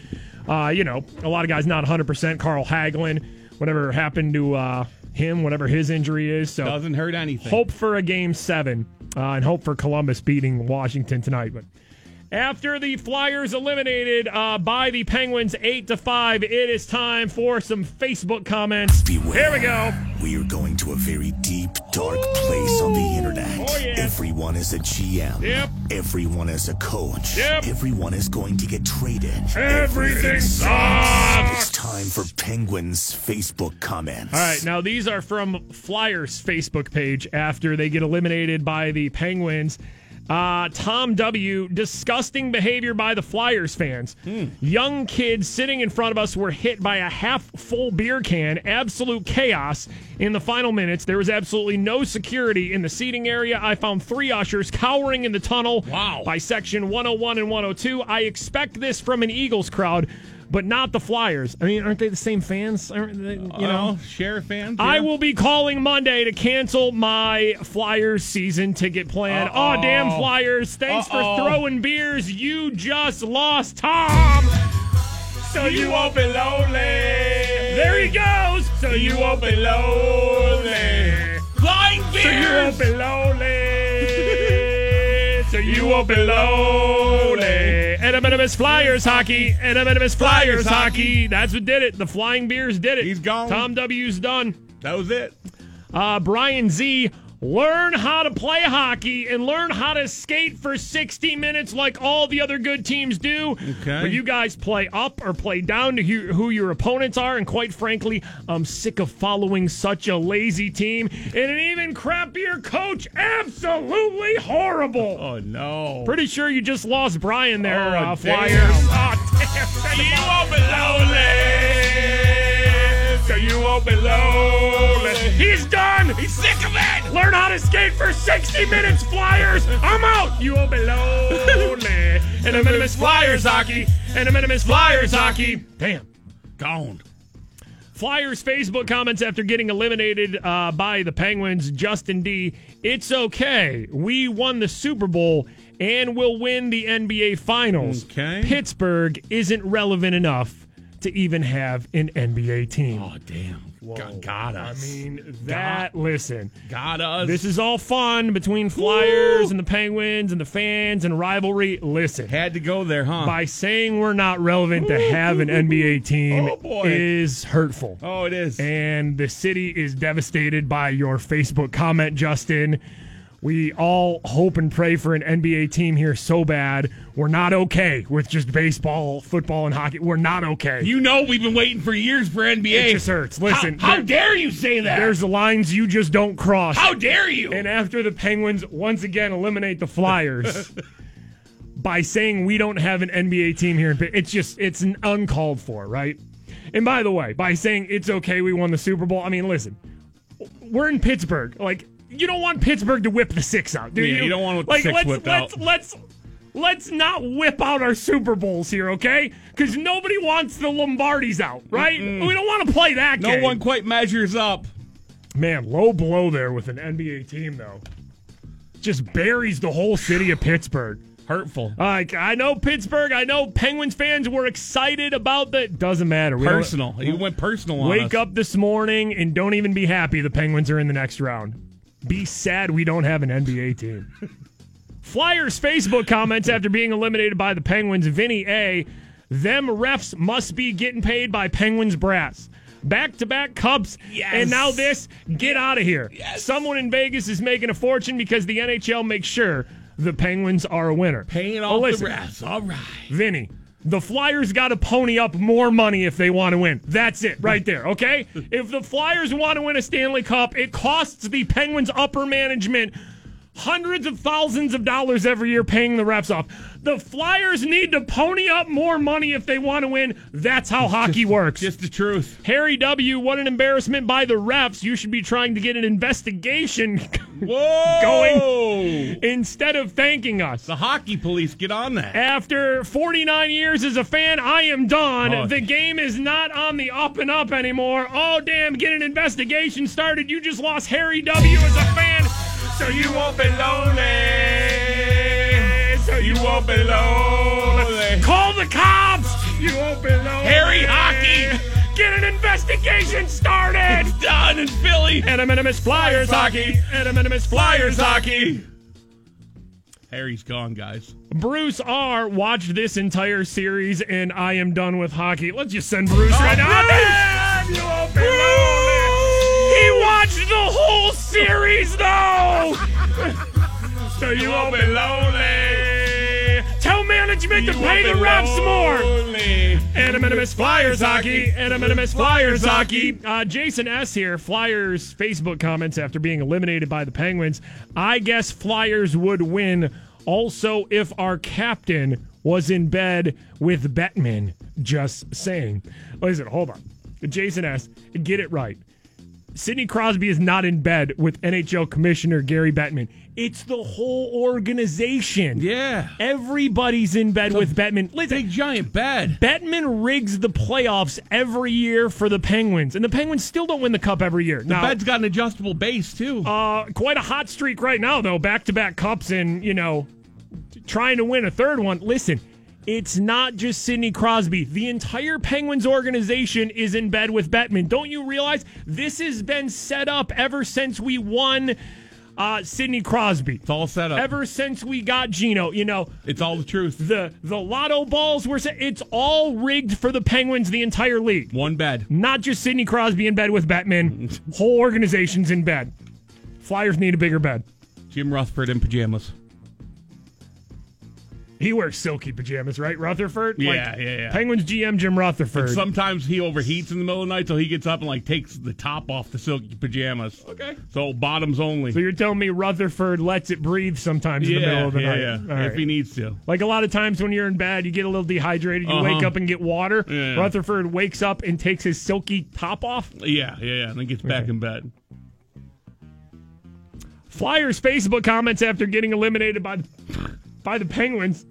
Uh, you know, a lot of guys not 100%. Carl Hagelin, whatever happened to uh, him, whatever his injury is. So Doesn't hurt anything. hope for a game seven uh, and hope for Columbus beating Washington tonight. But after the Flyers eliminated uh, by the Penguins eight to five, it is time for some Facebook comments. Here we go. We are going to a very deep, dark place on the internet. Oh, yeah. Everyone is a GM. Yep. Everyone is a coach. Yep. Everyone is going to get traded. Everything sucks. It's time for Penguins Facebook comments. All right, now these are from Flyers Facebook page after they get eliminated by the Penguins. Uh, Tom W. Disgusting behavior by the Flyers fans. Young kids sitting in front of us were hit by a half full beer can. Absolute chaos in the final minutes. There was absolutely no security in the seating area. I found three ushers cowering in the tunnel. Wow. By section 101 and 102. I expect this from an Eagles crowd. But not the Flyers. I mean, aren't they the same fans? Aren't they, you uh, know, Oh, Sheriff fans. I will be calling Monday to cancel my Flyers season ticket plan. Uh-oh. Oh, damn Flyers. Thanks Uh-oh. for throwing beers. You just lost Tom. So you won't be lonely. There he goes. So you won't be lonely. Flying beers. <laughs> So you won't be lonely. So you won't be lonely. And a minimus Flyers hockey. And minimus Flyers Flyers hockey. That's what did it. The Flying Beers did it. He's gone. Tom W's done. That was it. Uh, Brian Z, learn how to play hockey and learn how to skate for 60 minutes like all the other good teams do. Okay. But you guys play up or play down to who, your opponents are. And quite frankly, I'm sick of following such a lazy team and an even crappier coach. Absolutely horrible. Oh no. Pretty sure you just lost Brian there, Oh, uh, damn. Oh, damn. You be lonely. So you won't be lonely. He's done. He's sick of it. Learn how to skate for 60 minutes, Flyers. I'm out. You won't be lonely. And a minimus Flyers hockey. And a minimus Flyers hockey. Damn. Gone. Flyers Facebook comments after getting eliminated uh, by the Penguins. Justin D. It's okay. We won the Super Bowl and will win the NBA Finals. Okay. Pittsburgh isn't relevant enough to even have an NBA team. Oh damn. Got, got I mean, that, listen, got us. this is all fun between Flyers and the Penguins and the fans and rivalry. Listen, had to go there, huh? by saying we're not relevant to have an NBA team Oh, boy. is hurtful. oh, it is. And the city is devastated by your Facebook comment, Justin. We all hope and pray for an NBA team here so bad. We're not okay with just baseball, football, and hockey. We're not okay. you know we've been waiting for years for NBA. It just hurts. Listen, how, how there- dare you say that? There's lines you just don't cross. how dare you? And after the Penguins once again eliminate the Flyers <laughs> by saying we don't have an NBA team here, it's just it's an uncalled for, right? And by the way, by saying it's okay we won the Super Bowl, I mean listen, we're in Pittsburgh. Like you don't want Pittsburgh to whip the six out, do Yeah, you? you don't want the like six let's whipped let's out. let's let's not whip out our Super Bowls here, okay? Because nobody wants the Lombardis out, right? We don't want to play that no game. one quite measures up. Man, low blow there with an NBA team, though. Just buries the whole city of Pittsburgh. Hurtful. Like, I know Pittsburgh, I know Penguins fans were excited about that. Doesn't matter. We Personal. You went personal on Wake us. up this morning and don't even be happy the Penguins are in the next round. Be sad we don't have an NBA team. Flyers Facebook comments after being eliminated by the Penguins. Vinny A. Them refs must be getting paid by Penguins brass. Back to back cups. Yes. And now this. Get out of here. Someone in Vegas is making a fortune because the NHL makes sure the Penguins are a winner. Paying Oh, off listen, the refs. All right. Vinny, the Flyers got to pony up more money if they want to win. That's it, right there, okay? <laughs> if the Flyers want to win a Stanley Cup, it costs the Penguins' upper management hundreds of thousands of dollars every year paying the refs off. The Flyers need to pony up more money if they want to win. That's how hockey works. Just the truth. Harry W., what an embarrassment by the refs. You should be trying to get an investigation <laughs> going instead of thanking us. The hockey police, get on that. After 49 years as a fan, I am done. Oh. The game is not on the up and up anymore. Oh, damn, get an investigation started. You just lost Harry W. as a fan, so you won't be lonely. So you won't be lonely. Call the cops. You won't be lonely. Harry Hockey. Get an investigation started. It's done in Philly. And a minimus Flyers hockey. And a minimus Flyers hockey. Harry's gone, guys. Bruce R. watched this entire series, and I am done with hockey. Let's just send Bruce right oh, now. Damn, you won't be lonely. He watched the whole series, though. <laughs> so you won't be lonely. Tell management to pay the refs more. And a minimus Flyers hockey. And a minimus Flyers hockey. Uh, Jason S. here. Flyers Facebook comments after being eliminated by the Penguins. I guess Flyers would win Also, if our captain was in bed with Bettman, just saying. Listen, hold on. Jason S., get it right. Sidney Crosby is not in bed with NHL Commissioner Gary Bettman. It's the whole organization. Yeah. Everybody's in bed with Bettman. Listen, Big giant bed. Bettman rigs the playoffs every year for the Penguins, and the Penguins still don't win the cup every year. The now, bed's got an adjustable base too. uh, quite a hot streak right now, though. Back to back cups and, you know, trying to win a third one. Listen, it's not just Sidney Crosby. The entire Penguins organization is in bed with Bettman. Don't you realize this has been set up ever since we won uh, Sidney Crosby? It's all set up. Ever since we got Gino, you know, it's all the truth. the the lotto balls were set. It's all rigged for the Penguins, the entire league. One bed. Not just Sidney Crosby in bed with Bettman. <laughs> Whole organization's in bed. Flyers need a bigger bed. Jim Rutherford in pajamas. He wears silky pajamas, right? Rutherford? Yeah, yeah, yeah. Penguins GM Jim Rutherford. And sometimes he overheats in the middle of the night, so he gets up and like takes the top off the silky pajamas. Okay. So bottoms only. so you're telling me Rutherford lets it breathe sometimes in the middle of the yeah, night? yeah. All If he needs to. Like a lot of times when you're in bed, you get a little dehydrated, you Uh-huh. wake up and get water. Yeah. Rutherford wakes up and takes his silky top off. Yeah, yeah, yeah. And then gets back in bed. Flyers Facebook comments after getting eliminated by the, by the Penguins.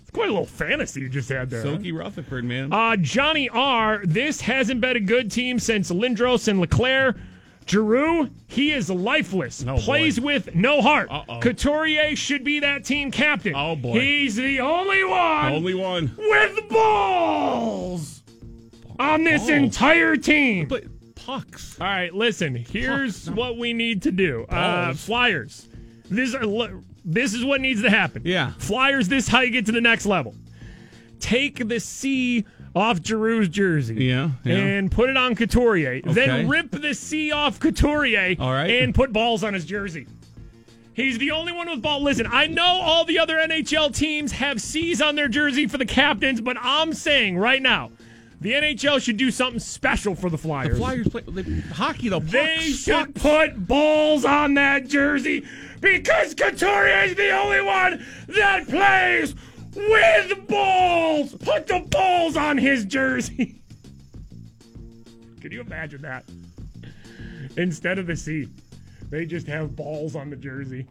It's quite a little fantasy you just had there. huh? Silky Rutherford, man. Uh, Johnny R. This hasn't been a good team since Lindros and LeClair. Giroux, he is lifeless. Oh, Plays with no heart. Uh-oh. Couturier should be that team captain. Oh, boy. He's the only one Only one. with balls on this Balls? entire team. But pucks. All right, listen. Here's what we need to do. Uh, Flyers. This are, this is what needs to happen. Yeah. Flyers. This is how you get to the next level. Take the C off Giroux's jersey. Yeah, yeah. And put it on Couturier. Okay. Then rip the C off Couturier. All right. And put balls on his jersey. He's the only one with ball. Listen, I know all the other NHL teams have C's on their jersey for the captains, but I'm saying right now, the NHL should do something special for the Flyers. The Flyers play they, hockey though. They should put balls on that jersey because Couturier is the only one that plays with balls. Put the balls on his jersey. Can you imagine that? Instead of the C, they just have balls on the jersey.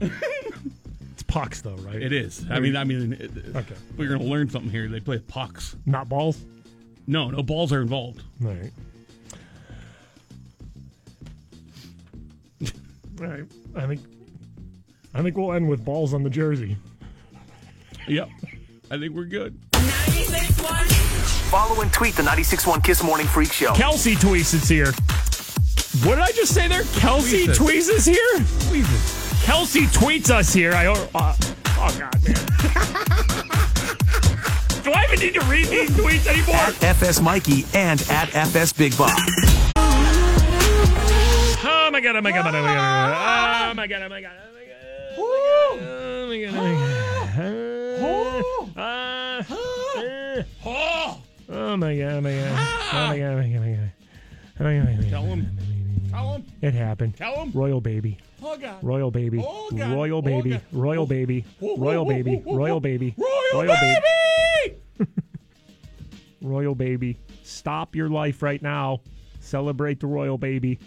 <laughs> It's pucks, though, right? It is. I mean, I mean, it, Okay. we're gonna learn something here. They play pucks. Not balls. No, no balls are involved. All right. All right. I think I think we'll end with balls on the jersey. Yep. I think we're good. Follow and tweet the 96.1 Kiss Morning Freak Show. Kelsey tweets is here. What did I just say there? Kelsey Tweets is here. Kelsey tweets us here. I uh, oh god, man. Do I even need to read these tweets anymore? At FS Mikey and at FS Big Bob. Oh my god! Oh my god! Oh my god! Oh my god! Oh my god! Oh my god! Oh my god! Oh my god! Uh, uh, Oh my god! Oh my god! Oh my god! Oh my god! Oh my god! Oh my god! Oh my god! Tell him. Tell him. It happened. Tell him. Royal baby. Oh God. Royal baby. Oh, God. Royal Oh, baby. God. Royal baby. Royal baby. Royal baby. Royal baby. <laughs> Royal baby. Stop your life right now. Celebrate the royal baby.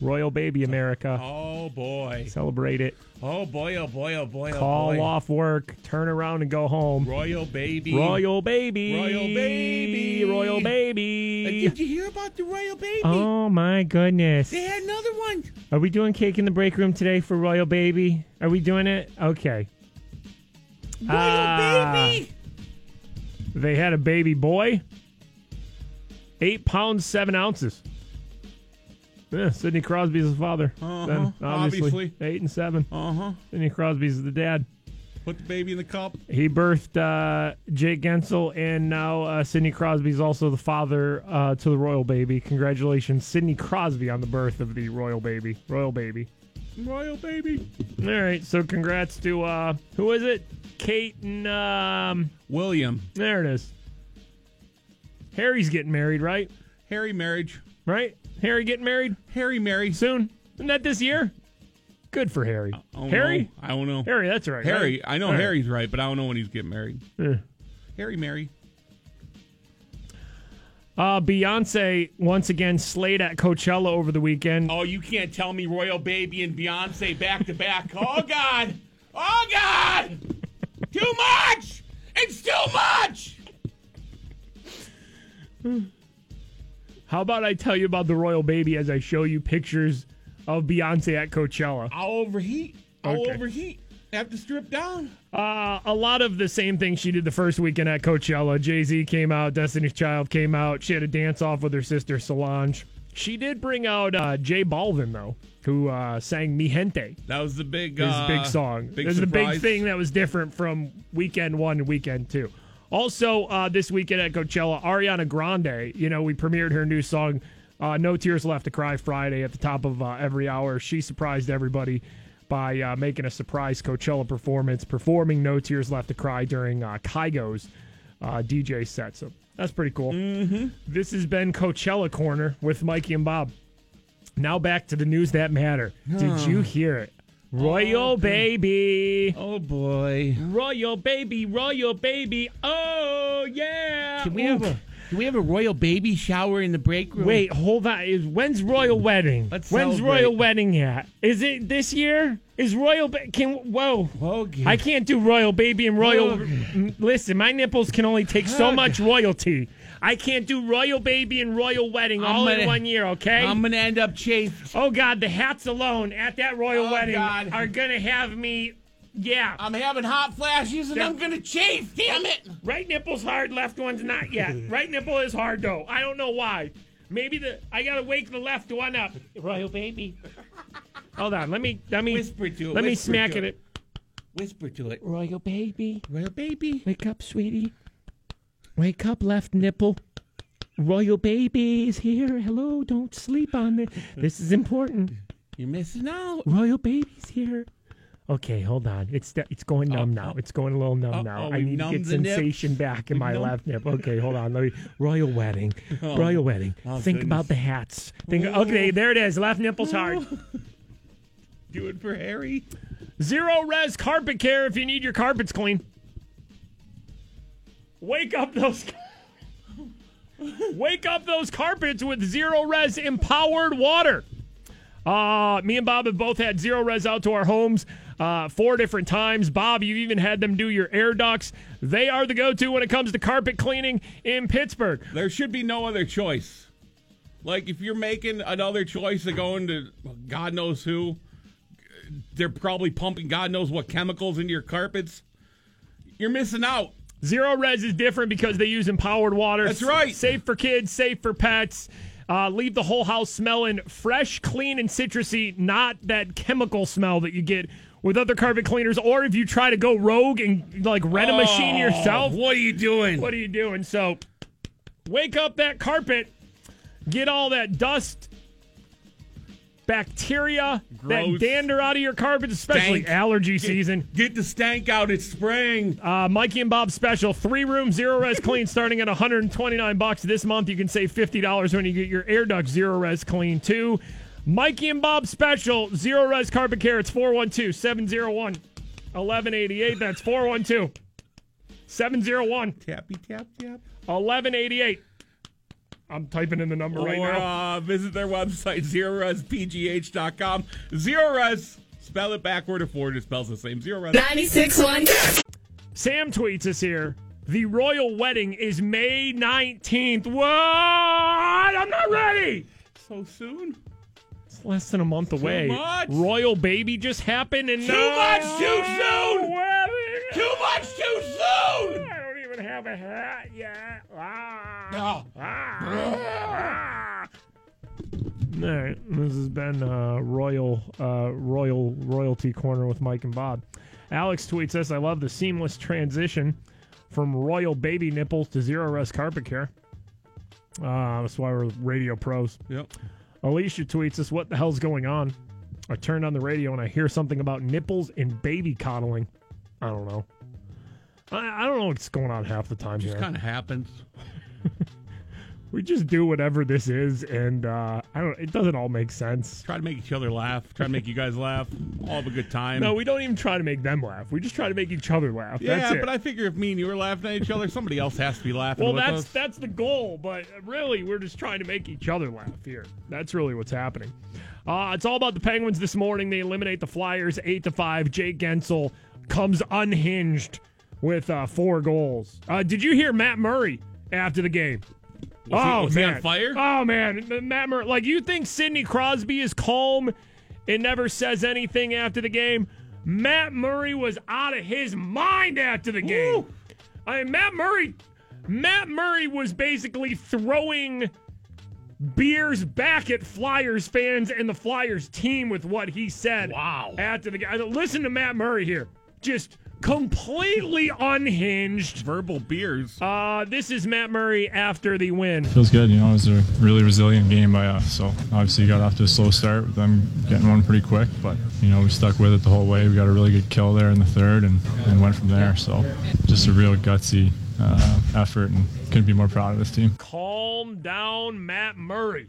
Royal baby, America. Oh boy. Celebrate it. Oh boy. Oh boy. Oh boy. Oh Call boy. off work. Turn around and go home. Royal baby. Royal baby. Royal baby. Royal Uh, baby. Did you hear about the royal baby? Oh my goodness. They had another one. Are we doing cake in the break room today for Royal Baby? Are we doing it? Okay. Royal Ah. baby. They had a baby boy. Eight pounds, seven ounces. Yeah, Sidney Crosby's his father. Uh-huh, Then, obviously. obviously. Eight and seven. Uh huh. Sidney Crosby's the dad. Put the baby in the cup. He birthed uh, Jake Guentzel, and now uh, Sidney Crosby's also the father uh, to the royal baby. Congratulations, Sidney Crosby, on the birth of the royal baby. Royal baby. Royal baby. All right, so congrats to uh, who is it? Kate and um, William. there it is. Harry's getting married, right? Harry marriage. Right? Harry getting married Harry marry. soon? Isn't that this year? Good for Harry. I don't Harry? know. I don't know. Harry, that's right. Harry. I know All right. Harry's right, but I don't know when he's getting married. Yeah. Harry marry. Uh, Beyonce once again slayed at Coachella over the weekend. Oh, you can't tell me Royal Baby and Beyonce back to back. <laughs> Oh God! Oh God! Too much! It's too much! How about I tell you about the royal baby as I show you pictures of Beyonce at Coachella? I'll overheat. I'll Okay. overheat. Have to strip down. Uh, a lot of the same thing she did the first weekend at Coachella. Jay Z came out, Destiny's Child came out. She had a dance off with her sister Solange. She did bring out uh, J Balvin though, who uh, sang "Mi Gente," That was the big, his uh, big song. Big this is the big thing that was different from weekend one and weekend two. Also, uh, this weekend at Coachella, Ariana Grande. You know, we premiered her new song, uh, "No Tears Left to Cry" Friday at the top of uh, every hour. She surprised everybody by uh, making a surprise Coachella performance, performing "No Tears Left to Cry" during uh, Kygo's uh, DJ set. So that's pretty cool. Mm-hmm. This has been Coachella Corner with Mikey and Bob. Now back to the news that matter. Did you hear it? Royal baby. Oh boy. Royal baby, royal baby. Oh yeah. Can we have a Can we have a royal baby shower in the break room? Wait, hold on. Is when's royal wedding? Let's when's celebrate. royal wedding at? Is it this year? Is royal ba- can whoa? I can't do royal baby and royal. Listen, my nipples can only take so much royalty. I can't do royal baby and royal wedding all in gonna- one year. Okay. I'm gonna end up chafed. oh God, the hats alone at that royal Oh, wedding God. are gonna have me. Yeah. I'm having hot flashes and Yeah. I'm gonna chafe. Damn it! Right nipple's hard, left one's not yet. <laughs> right nipple is hard though. I don't know why. Maybe the I gotta wake the left one up. Royal baby. Hold on, let me let me Whisper to it, Let me whisper smack to it. it. Whisper to it. Royal baby. Royal baby. Wake up, sweetie. Wake up, left nipple. Royal baby is here. Hello, don't sleep on it. This is important. You're missing out. Royal baby's here. Okay, hold on. It's it's going numb now. It's going a little numb Uh-oh, now. we I need to numbed get the nip. sensation back in We my numbed- left nip. Okay, <laughs> hold on. Let me royal wedding. Oh. Royal wedding. Oh, Think about the hats. Think oh. okay, there it is. Left nipple's hard. <laughs> Do it for Harry. ZeroRez carpet care if you need your carpets clean. Wake up those <laughs> Wake up those carpets with ZeroRez empowered water. Uh, me and Bob have both had ZeroRez out to our homes uh, four different times. Bob, you've even had them do your air ducts. They are the go to when it comes to carpet cleaning in Pittsburgh. There should be no other choice. Like if you're making another choice of going to God knows who, they're probably pumping God knows what chemicals into your carpets. You're missing out. ZeroRez is different because they use empowered water. That's right. Safe for kids, safe for pets. Uh, leave the whole house smelling fresh, clean, and citrusy, not that chemical smell that you get with other carpet cleaners. Or if you try to go rogue and like rent a machine Oh, yourself, What are you doing? what are you doing? So, wake up that carpet, get all that dust, bacteria, that dander out of your carpets, especially Stank. allergy Get- season. Get the stank out. It's spring. Uh, Mikey and Bob special, three room ZeroRez clean, <laughs> starting at 129 bucks this month. You can save fifty dollars when you get your air duct ZeroRez clean too. Mikey and Bob special, ZeroRez carpet care. It's 412-701-1188. That's 412 701 Tappy tap tap. 1188. I'm typing in the number right now. uh, visit their website, zerorezpgh.com. Zero Res, spell it backward or forward, it spells the same. ZeroRez. 96.1. Sam tweets us here. The royal wedding is May 19th. What? I'm not ready. So soon? It's less than a month away. much. Royal baby just happened and Too no much too soon. wedding. Too much too soon! I don't even have a hat yet. Ah. No. Ah. All right, this has been uh, royal, uh, royal royalty corner with Mike and Bob. Alex tweets us, "I love the seamless transition from royal baby nipples to ZeroRez carpet care." Uh, that's why we're radio pros. Yep. Alicia tweets us, "What the hell's going on?" I turned on the radio and I hear something about nipples and baby coddling. I don't know. I, I don't know what's going on half the time Just here. kind of happens. <laughs> We just do whatever this is, and uh, I don't. It doesn't all make sense. Try to make each other laugh. Try to make you guys laugh. All have a good time. No, we don't even try to make them laugh. We just try to make each other laugh. Yeah, that's it. but I figure if me and you were laughing at each other, somebody else has to be laughing well, with that's us. that's the goal. But really, we're just trying to make each other laugh here. That's really what's happening. Uh, it's all about the Penguins this morning. They eliminate the Flyers eight to five. Jake Guentzel comes unhinged with uh, four goals. Uh, did you hear Matt Murray after the game? Was he- oh was he man! on fire? Oh man, Matt Murray. Like you think Sidney Crosby is calm and never says anything after the game? Matt Murray was out of his mind after the game. I mean, Matt Murray. Matt Murray was basically throwing beers back at Flyers fans and the Flyers team with what he said. Wow. After the game. Listen to Matt Murray here. Just completely unhinged. Verbal beers. Uh, this is Matt Murray after the win. Feels good, you know. It was a really resilient game by us. So obviously, got off to a slow start with them getting one pretty quick, but you know we stuck with it the whole way. We got a really good kill there in the third, and, and went from there. So just a real gutsy uh, effort, and couldn't be more proud of this team. Calm down, Matt Murray.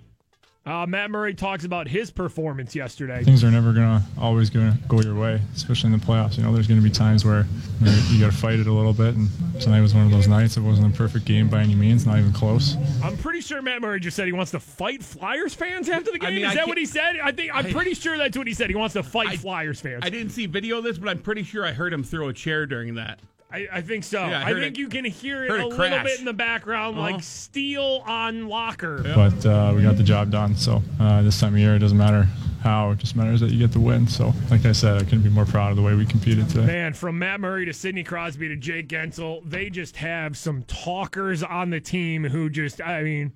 Uh, Matt Murray talks about his performance yesterday. Things are never gonna always gonna go your way, especially in the playoffs. You know, there's gonna be times where you, know, you got to fight it a little bit, and tonight was one of those nights. It wasn't a perfect game by any means, not even close. I'm pretty sure Matt Murray just said he wants to fight Flyers fans after the game. I mean, Is I that what he said? I think I'm I- pretty sure that's what he said. He wants to fight Flyers fans. I didn't see video of this, but I'm pretty sure I heard him throw a chair during that. I, I think so. Yeah, I I, think it- you can hear it a it little bit in the background, Uh-huh. like steel on locker. But uh, we got the job done. So uh, this time of year, it doesn't matter how; it just matters that you get the win. So, like I said, I couldn't be more proud of the way we competed today. Man, from Matt Murray to Sidney Crosby to Jake Guentzel, they just have some talkers on the team who just, I mean,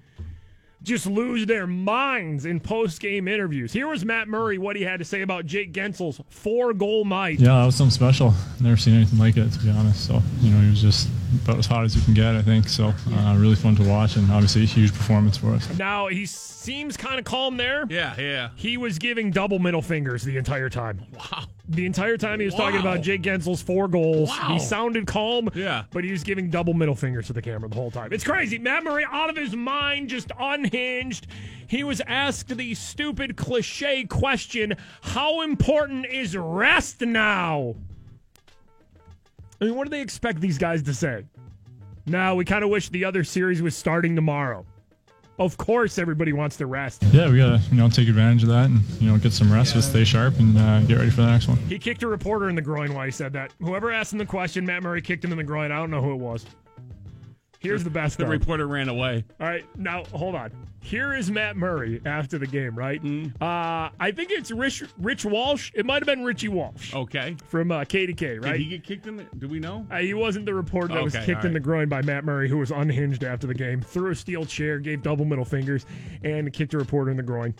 just lose their minds in post game interviews. Here was Matt Murray, what he had to say about Jake Guentzel's four goal night. Yeah, that was something special. Never seen anything like it, to be honest. So, you know, he was just about as hot as you can get, I think. So, uh, really fun to watch, and obviously a huge performance for us. Now, he seems kind of calm there. Yeah, yeah. He was giving double middle fingers the entire time. Wow. The entire time he was talking about Jake Guentzel's four goals. Wow. He sounded calm, Yeah. but he was giving double middle fingers to the camera the whole time. It's crazy. Matt Murray out of his mind, just unhinged. He was asked the stupid cliche question How important is rest now? I mean, what do they expect these guys to say? Now, we kind of wish the other series was starting tomorrow. Of course, everybody wants to rest. Yeah, we gotta you know take advantage of that and you know get some rest, but stay sharp and uh, get ready for the next one. He kicked a reporter in the groin while he said that. Whoever asked him the question, Matt Murray kicked him in the groin. I don't know who it was. Here's the best. The though. reporter ran away. All right, now hold on. Here is Matt Murray after the game, right? Mm-hmm. Uh, I think it's Rich, Rich Walsh. It might have been Richie Walsh Okay. from uh, KDK, right? Did he get kicked in the? Do we know? Uh, he wasn't the reporter that was kicked all in the groin by Matt Murray, who was unhinged after the game, threw a steel chair, gave double middle fingers, and kicked a reporter in the groin.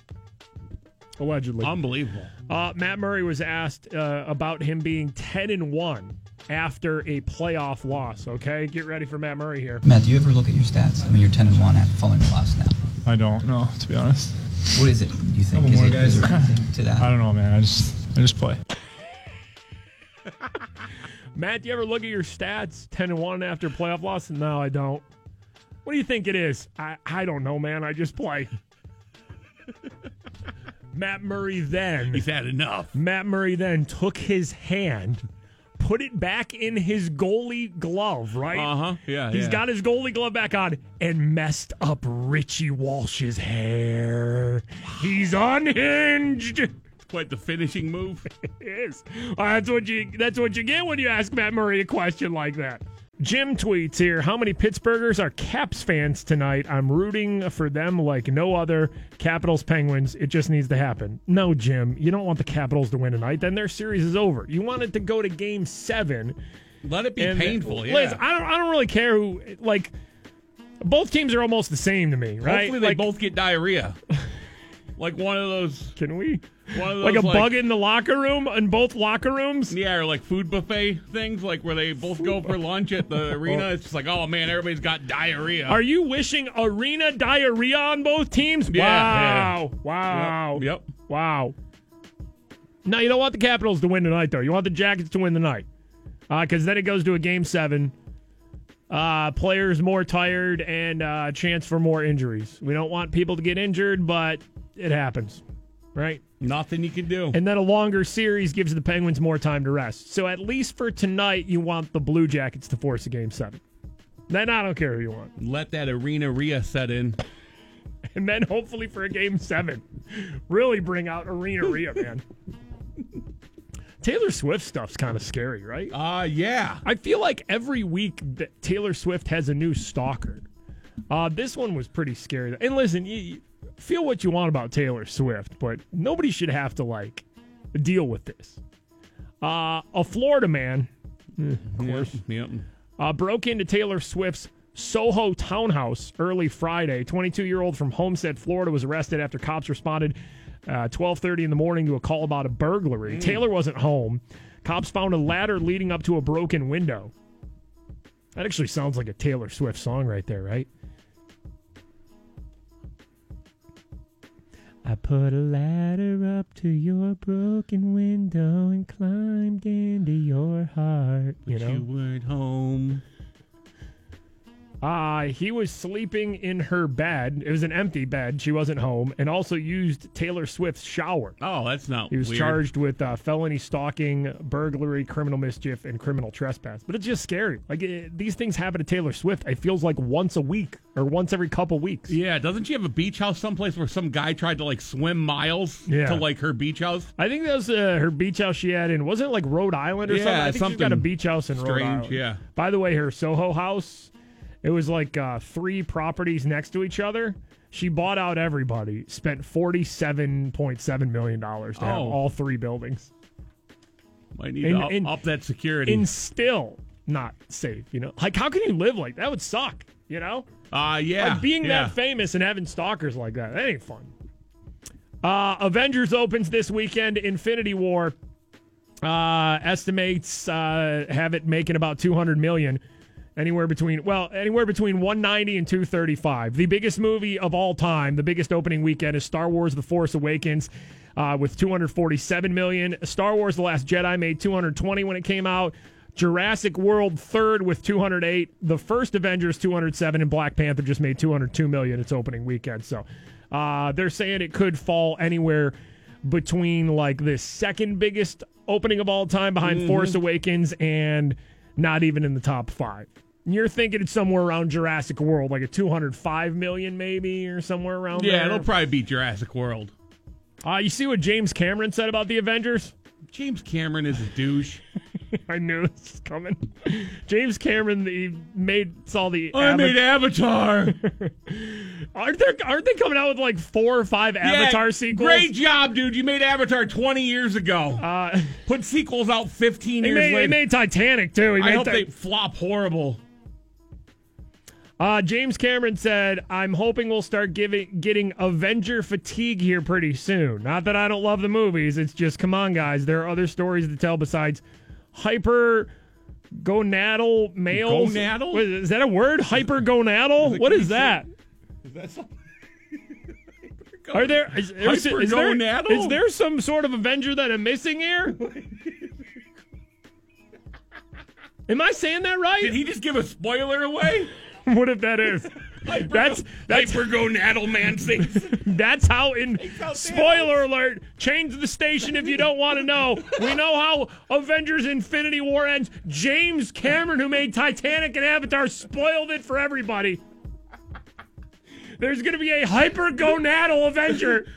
Allegedly. Unbelievable. Uh, Matt Murray was asked uh, about him being 10 and 1 after a playoff loss. Okay, get ready for Matt Murray here. Matt, do you ever look at your stats? I mean, you're 10 and 1 after following the loss now. I don't know, to be honest. What is it, do you think? Couple Is, more it, is guys. there anything to that? I don't know, man. I just I just play. <laughs> Matt, do you ever look at your stats 10 and 1 after playoff loss? No, I don't. What do you think it is? I, I don't know, man. I just play. <laughs> Matt Murray then. He's had enough. Matt Murray then took his hand, put it back in his goalie glove, right? Uh huh. Yeah. He's yeah. got his goalie glove back on and messed up Richie Walsh's hair. He's unhinged. quite the finishing move. <laughs> It is. That's what you. That's what you get when you ask Matt Murray a question like that. Jim tweets here: How many Pittsburghers are Caps fans tonight? I'm rooting for them like no other. Capitals, Penguins. It just needs to happen. No, Jim, you don't want the Capitals to win tonight. Then their series is over. You want it to go to Game Seven. Let it be And- uh, painful. Yeah. Liz, I don't. I don't really care who. Like, both teams are almost the same to me, right? Hopefully they like, both get diarrhea. <laughs> like one of those. Can we? One of those like a bug in the locker room in both locker rooms. Yeah, or like food buffet things, like where they both go for lunch at the <laughs> arena. It's just like, oh man, everybody's got diarrhea. Are you wishing arena diarrhea on both teams? Yeah, wow. yeah. Wow. Yep. Wow. No, you don't want the Capitals to win tonight, though. You want the Jackets to win tonight. Because then it goes to a game seven. uh, players more tired, and uh, chance for more injuries. We don't want people to get injured, but it happens, right? Nothing you can do. And then a longer series gives the Penguins more time to rest. So at least for tonight, you want the Blue Jackets to force a game seven. Then I don't care who you want. Let that arena Rhea set in. <laughs> And then hopefully for a game seven, really bring out Arena Rhea, man. <laughs> Taylor Swift stuff's kind of scary, right? Uh, yeah. I feel like every week that Taylor Swift has a new stalker. Uh, this one was pretty scary. And listen, you, you feel what you want about Taylor Swift, but nobody should have to like deal with this. Uh, a Florida man, eh, of course, Yep. uh, broke into Taylor Swift's Soho townhouse early Friday. 22-year-old from Homestead, Florida, was arrested after cops responded uh, 12:30 in the morning to a call about a burglary. Taylor wasn't home. Cops found a ladder leading up to a broken window. That actually sounds like a Taylor Swift song right there, right? I put a ladder up to your broken window and climbed into your heart. You know, You weren't home. Uh, he was sleeping in her bed. It was an empty bed. She wasn't home, and also used Taylor Swift's shower. Oh, that's not He was weird. charged with uh, felony stalking, burglary, criminal mischief, and criminal trespass. But it's just scary. Like it, these things happen to Taylor Swift. It feels like once a week or once every couple weeks. Yeah, doesn't she have a beach house someplace where some guy tried to like swim miles Yeah. to like her beach house? I think that was uh, her beach house she had in. Wasn't it like Rhode Island or Yeah, something? I think she's got a beach house in Rhode strange, Island. yeah. By the way, her Soho house, it was like uh, three properties next to each other. She bought out everybody. Spent forty-seven point seven million dollars to have Oh. all three buildings. Might need to up, in- up that security. And still not safe. You know, like how can you live like that? Would suck. You know. uh, yeah. Like being yeah. that famous and having stalkers like that, that ain't fun. Uh, Avengers opens this weekend. Infinity War uh, estimates uh, have it making about 200 million. Anywhere between well, anywhere between 190 and 235. The biggest movie of all time, the biggest opening weekend is Star Wars: The Force Awakens, uh, with 247 million. Star Wars: The Last Jedi made 220 when it came out. Jurassic World third with 208. The first Avengers 207, and Black Panther just made 202 million its opening weekend. So uh, they're saying it could fall anywhere between like the second biggest opening of all time behind Mhm. Force Awakens and not even in the top five. You're thinking it's somewhere around Jurassic World, like a 205 million maybe, or somewhere around Yeah, there. it'll probably be Jurassic World. Uh, you see what James Cameron said about the Avengers? James Cameron is a douche. <laughs> I knew this was coming. James Cameron, he made saw the. I made Avatar. <laughs> aren't there? Aren't they coming out with like four or five Avatar sequels? Great job, dude. You made Avatar 20 years ago. Uh, Put sequels out 15 <laughs> years made, he later. made Titanic too. He I hope they flop horrible. Uh, James Cameron said, "I'm hoping we'll start giving getting Avenger fatigue here pretty soon. Not that I don't love the movies. It's just, come on, guys. There are other stories to tell besides hyper." Gonadal males. Gonadal? is that a word? Hypergonadal? What is that? Is that something? <laughs> Are there is, is, is there is there some sort of Avenger that I'm missing here? <laughs> Am I saying that right? Did he just give a spoiler away? <laughs> what if that is? <laughs> That's that's man sings. <laughs> That's how in spoiler alert, change the station if you don't want to know. We know how Avengers Infinity War ends. James Cameron, who made Titanic and Avatar, spoiled it for everybody. There's going to be a hypergonadal Avenger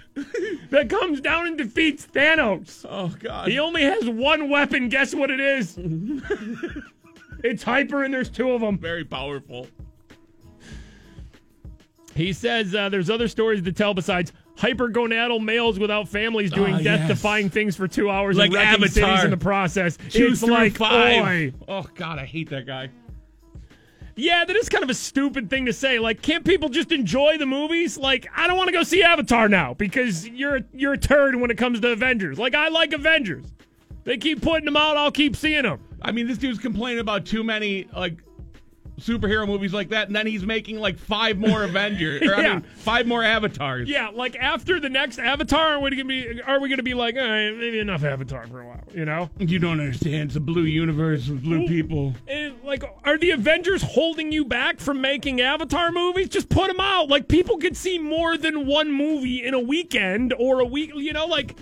that comes down and defeats Thanos. Oh God. He only has one weapon. Guess what it is? it's hyper, and there's two of them. Very powerful. He says uh, there's other stories to tell besides hypergonadal males without families doing Ah, yes. death-defying things for two hours Like and wrecking Avatar. cities in the process. Two it's like, five. oi. Oh God, I hate that guy. Yeah, that is kind of a stupid thing to say. Like, can't people just enjoy the movies? Like, I don't want to go see Avatar now because you're you're a turd when it comes to Avengers. Like, I like Avengers. They keep putting them out. I'll keep seeing them. I mean, this dude's complaining about too many like superhero movies like that, and then he's making like five more <laughs> Avengers, or I Yeah. mean, five more Avatars. Yeah, like after the next Avatar, are we gonna be? Are we gonna be like, right, maybe enough Avatar for a while? You know? You don't understand. It's a blue universe with blue people. And, like, are the Avengers holding you back from making Avatar movies? Just put them out. Like, people could see more than one movie in a weekend or a week. You know, like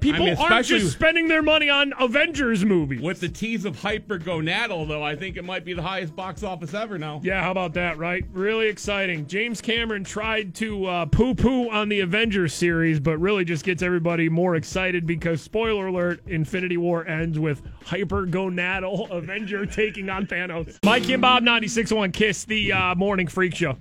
people I mean, aren't just spending their money on Avengers movies. With the tease of hyper Hypergonadal, though, I think it might be the highest box office ever now. Yeah, how about that, right? Really exciting. James Cameron tried to uh, poo poo on the Avengers series, but really just gets everybody more excited because, spoiler alert, Infinity War ends with hyper hypergonadal <laughs> Avenger taking on Thanos. Mike and Bob 96.1 Kiss, the uh, morning freak show.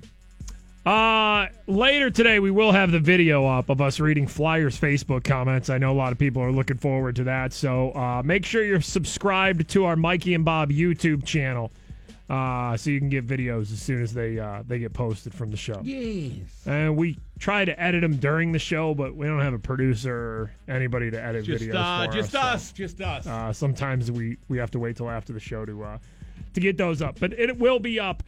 Uh, later today, we will have the video up of us reading Flyers Facebook comments. I know a lot of people are looking forward to that. So uh, make sure you're subscribed to our Mikey and Bob YouTube channel uh, so you can get videos as soon as they uh, they get posted from the show. Yes. And we try to edit them during the show, but we don't have a producer or anybody to edit Just, videos uh, for just us. so, us. Just us. uh, sometimes we we have to wait till after the show to uh, to get those up, but it will be up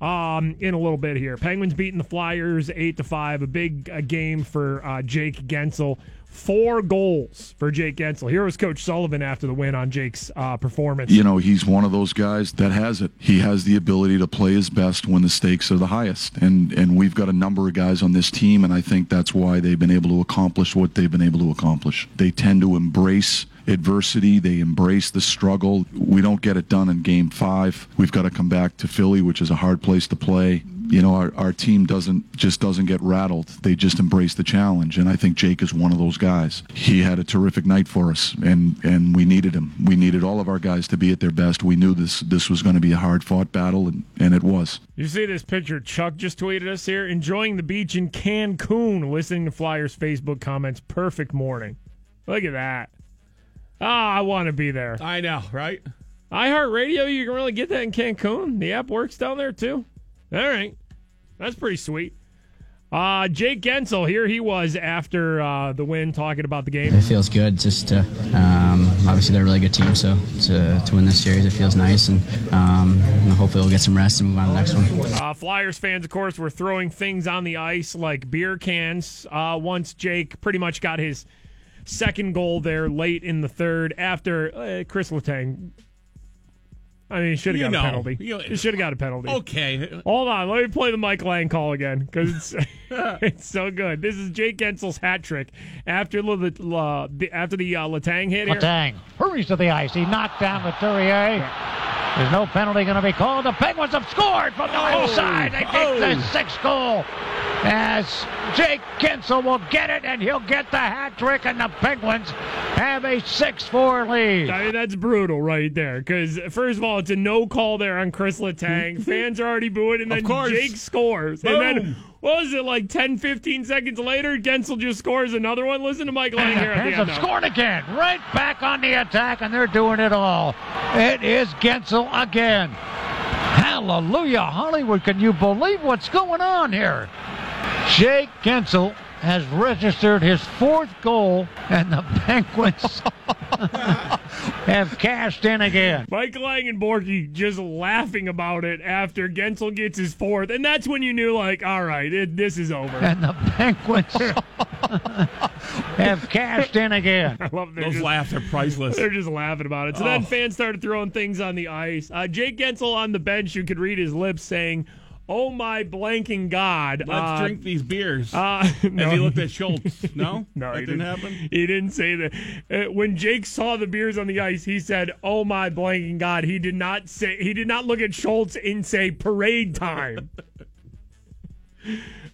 um, in a little bit here. Penguins beating the Flyers eight to five. A big uh, game for uh, Jake Guentzel. Four goals for Jake Guentzel. Here was Coach Sullivan after the win on Jake's uh, performance. You know, he's one of those guys that has it. He has the ability to play his best when the stakes are the highest. And and we've got a number of guys on this team and I think that's why they've been able to accomplish what they've been able to accomplish. They tend to embrace adversity, they embrace the struggle. We don't get it done in game 5. We've got to come back to Philly, which is a hard place to play. You know, our, our team doesn't just doesn't get rattled. They just embrace the challenge, and I think Jake is one of those guys. He had a terrific night for us, and and we needed him. We needed all of our guys to be at their best. We knew this this was going to be a hard fought battle, and, and it was. You see this picture Chuck just tweeted us here? Enjoying the beach in Cancun, listening to Flyers Facebook comments. Perfect morning. Look at that. Ah, I want to be there. I know, right? iHeartRadio, you can really get that in Cancun. The app works down there too. All right. That's pretty sweet. Uh, Jake Guentzel, here he was after uh, the win, talking about the game. It feels good just to, um, obviously they're a really good team, so to, to win this series, it feels nice. And um, you hopefully we'll get some rest and move on to the next one. Uh, Flyers fans, of course, were throwing things on the ice like beer cans uh, once Jake pretty much got his second goal there late in the third after uh, Chris Letang. I mean, he should have got know, a penalty. you know- he should have got a penalty. Okay. Hold on, let me play the Mike Lange call again because it's, <laughs> <laughs> it's so good. This is Jake Guentzel's hat trick after the, uh, the after the uh, Letang hit. here. Letang hurries to the ice. He knocked down Couturier. There's no penalty going to be called. The Penguins have scored from the Oh, side. They take the sixth goal as Jake Guentzel will get it, and he'll get the hat trick, and the Penguins have a 6-4 lead. I mean, that's brutal right there. Because, first of all, it's a no call there on Chris Letang. <laughs> Fans are already booing, and then. Jake scores. Boom. And then, what was it, like 10, 15 seconds later, Guentzel just scores another one? Listen to Mike Lange here the at the end. scored again, right back on the attack, and they're doing it all. It is Guentzel again. Hallelujah, Hollywood! Can you believe what's going on here? Jake Guentzel has registered his fourth goal, and the Penguins <laughs> have cashed in again. Mike Lange and Bourque just laughing about it after Guentzel gets his fourth. And that's when you knew, like, all right, it, this is over. And the Penguins <laughs> have cashed in again. I love Those just- laughs are priceless. They're just laughing about it. So Oh. then fans started throwing things on the ice. Uh, Jake Guentzel on the bench, you could read his lips saying, "Oh my blanking God!" Let's Uh, drink these beers. Uh, <laughs> no. As he looked at Schultz. No? No, <laughs> that he didn't, didn't happen? He didn't say that. Uh, when Jake saw the beers on the ice, he said, "Oh my blanking God!" He did not say. He did not look at Schultz and say "parade time."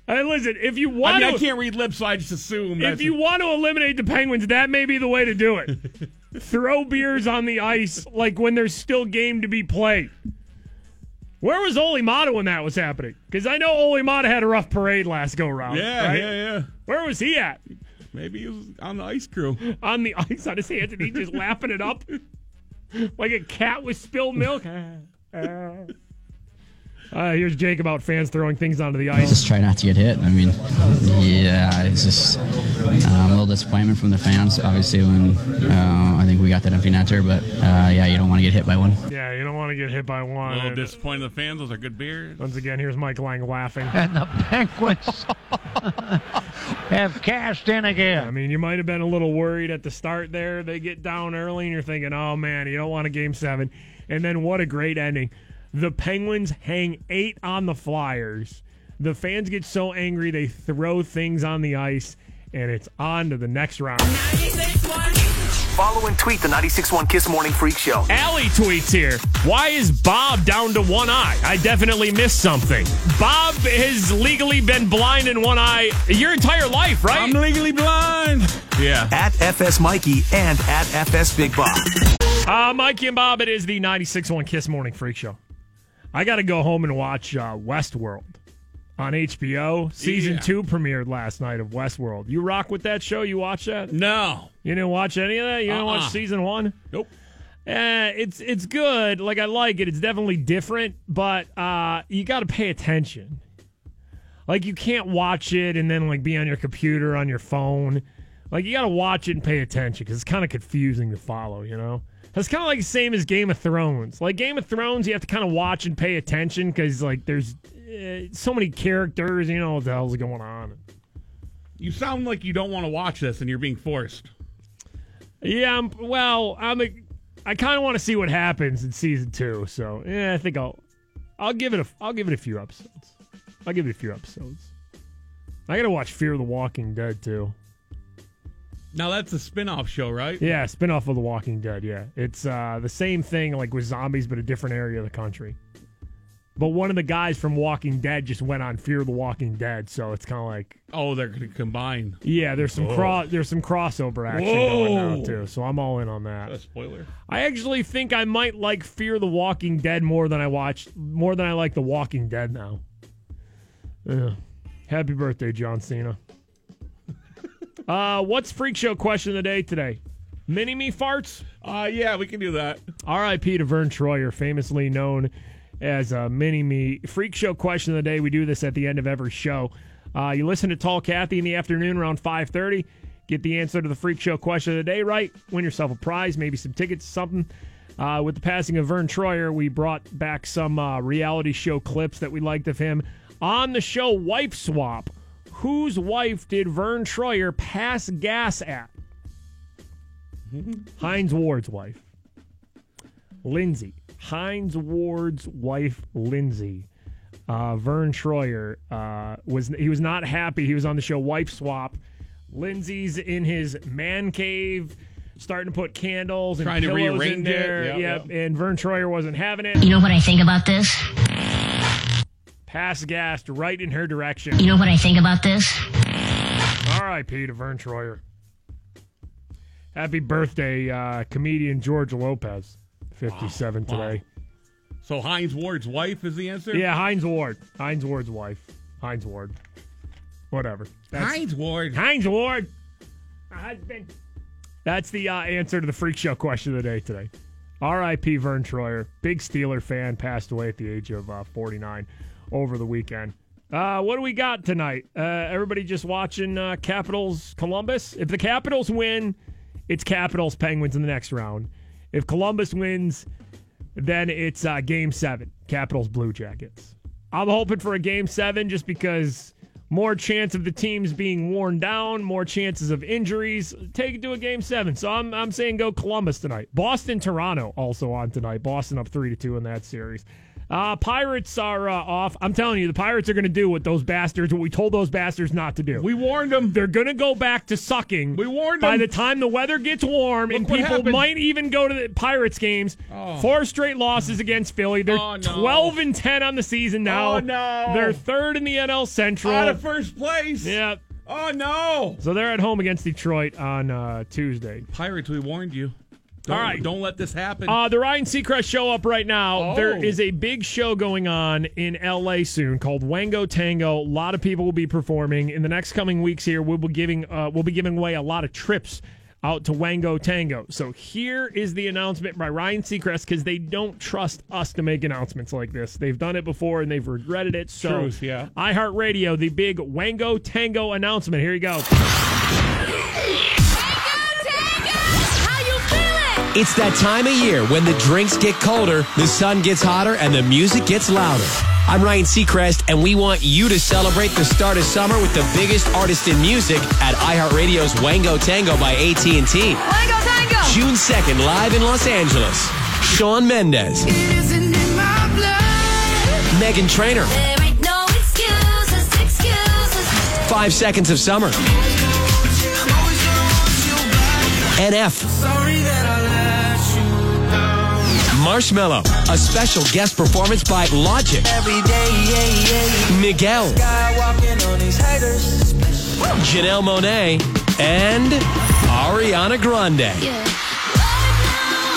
Hey, <laughs> listen, if you I want mean, I can't read lips, so I just assume. if you want to eliminate the Penguins, that may be the way to do it. Throw beers on the ice like when there's still game to be played. Where was Olli Maatta when that was happening? Because I know Olli Maatta had a rough parade last go round. Yeah, right? yeah, yeah. Where was he at? Maybe he was on the ice crew. On the ice on his hands and he just lapping it up <laughs> like a cat with spilled milk. <laughs> Uh, here's Jake about fans throwing things onto the ice. Just try not to get hit. I mean, yeah, it's just um, a little disappointment from the fans, obviously, when uh, I think we got that empty netter. But uh, yeah, you don't want to get hit by one. Yeah, you don't want to get hit by one. A one. little And disappointed in the fans. Those are good beers. Once again, here's Mike Lange laughing. <laughs> And the Penguins <laughs> have cashed in again. I mean, you might have been a little worried at the start there. They get down early, and you're thinking, oh man, you don't want a game seven. And then what a great ending. The Penguins hang eight on the Flyers. The fans get so angry they throw things on the ice, and it's on to the next round. Follow and tweet the 96.1 Kiss Morning Freak Show. Allie tweets here. Why is Bob down to one eye? I definitely missed something. Bob has legally been blind in one eye your entire life, right? I'm legally blind. Yeah. At FS Mikey and at FS Big Bob. Uh, Mikey and Bob, it is the 96.1 Kiss Morning Freak Show. I got to go home and watch uh, Westworld on HBO. Season Yeah. two premiered last night of Westworld. You rock with that show? You watch that? No. You didn't watch any of that? You didn't Uh-uh. watch season one? Nope. Eh, it's it's good. Like I like it. It's definitely different, but uh, you got to pay attention. Like you can't watch it and then like be on your computer on your phone. Like you got to watch it and pay attention because it's kind of confusing to follow. You know, it's kind of like the same as Game of Thrones. Like Game of Thrones, you have to kind of watch and pay attention because like there's uh, so many characters. You know what the hell's going on. You sound like you don't want to watch this and you're being forced. Yeah, I'm, well, I'm a, I kind of want to see what happens in season two. So yeah, I think I'll I'll give it a I'll give it a few episodes. I'll give it a few episodes. I gotta watch Fear of the Walking Dead too. Now that's a spin-off show, right? Yeah, spinoff of The Walking Dead. Yeah, it's uh, the same thing like with zombies, but a different area of the country. But one of the guys from Walking Dead just went on Fear of the Walking Dead, so it's kind of like Oh, they're going to combine. yeah, there's some Whoa. cross there's some crossover action going on too. So I'm all in on that. A spoiler. I actually think I might like Fear the Walking Dead more than I watched more than I like The Walking Dead now. Yeah. Happy birthday, John Cena. <laughs> uh, what's freak show question of the day today? Mini me farts? Uh, yeah, we can do that. R.I.P. to Verne Troyer, famously known as uh, Mini Me. Freak show question of the day. We do this at the end of every show. Uh, you listen to Tall Kathy in the afternoon around 5.30. Get the answer to the freak show question of the day right. Win yourself a prize, maybe some tickets, something. Uh, with the passing of Verne Troyer, we brought back some uh, reality show clips that we liked of him. On the show Wife Swap, whose wife did Verne Troyer pass gas at? <laughs> Hines Ward's wife. Lindsay. Hines Ward's wife, Lindsay. Uh, Verne Troyer uh, was he was not happy. He was on the show Wife Swap. Lindsay's in his man cave, starting to put candles and Trying to pillows in rearrange it. there. Yep, Yep, yep. And Vern Troyer wasn't having it. You know what I think about this? Pass gassed right in her direction. You know what I think about this? R.I.P. to Verne Troyer. Happy birthday, uh, comedian George Lopez, 57 Wow. today. So Hines Ward's wife is the answer? Yeah, Hines Ward. Hines Ward's wife. Hines Ward. Whatever. Hines Ward. Hines Ward. My husband. That's the uh, answer to the freak show question of the day today. R.I.P. Verne Troyer, big Steeler fan, passed away at the age of uh, 49 over the weekend. Uh, what do we got tonight? Uh, everybody just watching uh, Capitals Columbus. If the Capitals win, it's Capitals Penguins in the next round. If Columbus wins, then it's uh, Game Seven, Capitals Blue Jackets. I'm hoping for a Game Seven just because more chance of the teams being worn down, more chances of injuries. Take it to a Game Seven. So I'm I'm saying go Columbus tonight. Boston Toronto also on tonight. Boston up three to two in that series. Uh, Pirates are uh, off. I'm telling you, the Pirates are going to do what those bastards, what we told those bastards not to do. We warned them. They're going to go back to sucking. We warned them. By the time the weather gets warm and people happened. might even go to the Pirates games, Oh. four straight losses against Philly. They're Oh, no. 12 and 10 on the season now. Oh, no. They're third in the NL Central. Out of first place. Yeah. Oh, no. So they're at home against Detroit on uh, Tuesday. Pirates, we warned you. Don't, All right. Don't let this happen. Uh, the Ryan Seacrest show up right now. Oh. There is a big show going on in LA soon called Wango Tango. A lot of people will be performing in the next coming weeks. Here, we'll be giving uh, we'll be giving away a lot of trips out to Wango Tango. So here is the announcement by Ryan Seacrest because they don't trust us to make announcements like this. They've done it before and they've regretted it. So Truth, yeah. iHeartRadio, the big Wango Tango announcement. Here you go. It's that time of year when the drinks get colder, the sun gets hotter, and the music gets louder. I'm Ryan Seacrest, and we want you to celebrate the start of summer with the biggest artist in music at iHeartRadio's Wango Tango by AT&T. Wango Tango! June 2nd, live in Los Angeles. Shawn Mendes, Meghan Trainor, There ain't no excuses, excuses. Five Seconds of Summer, NF, Marshmello, a special guest performance by Logic, Miguel, Janelle Monáe, and Ariana Grande.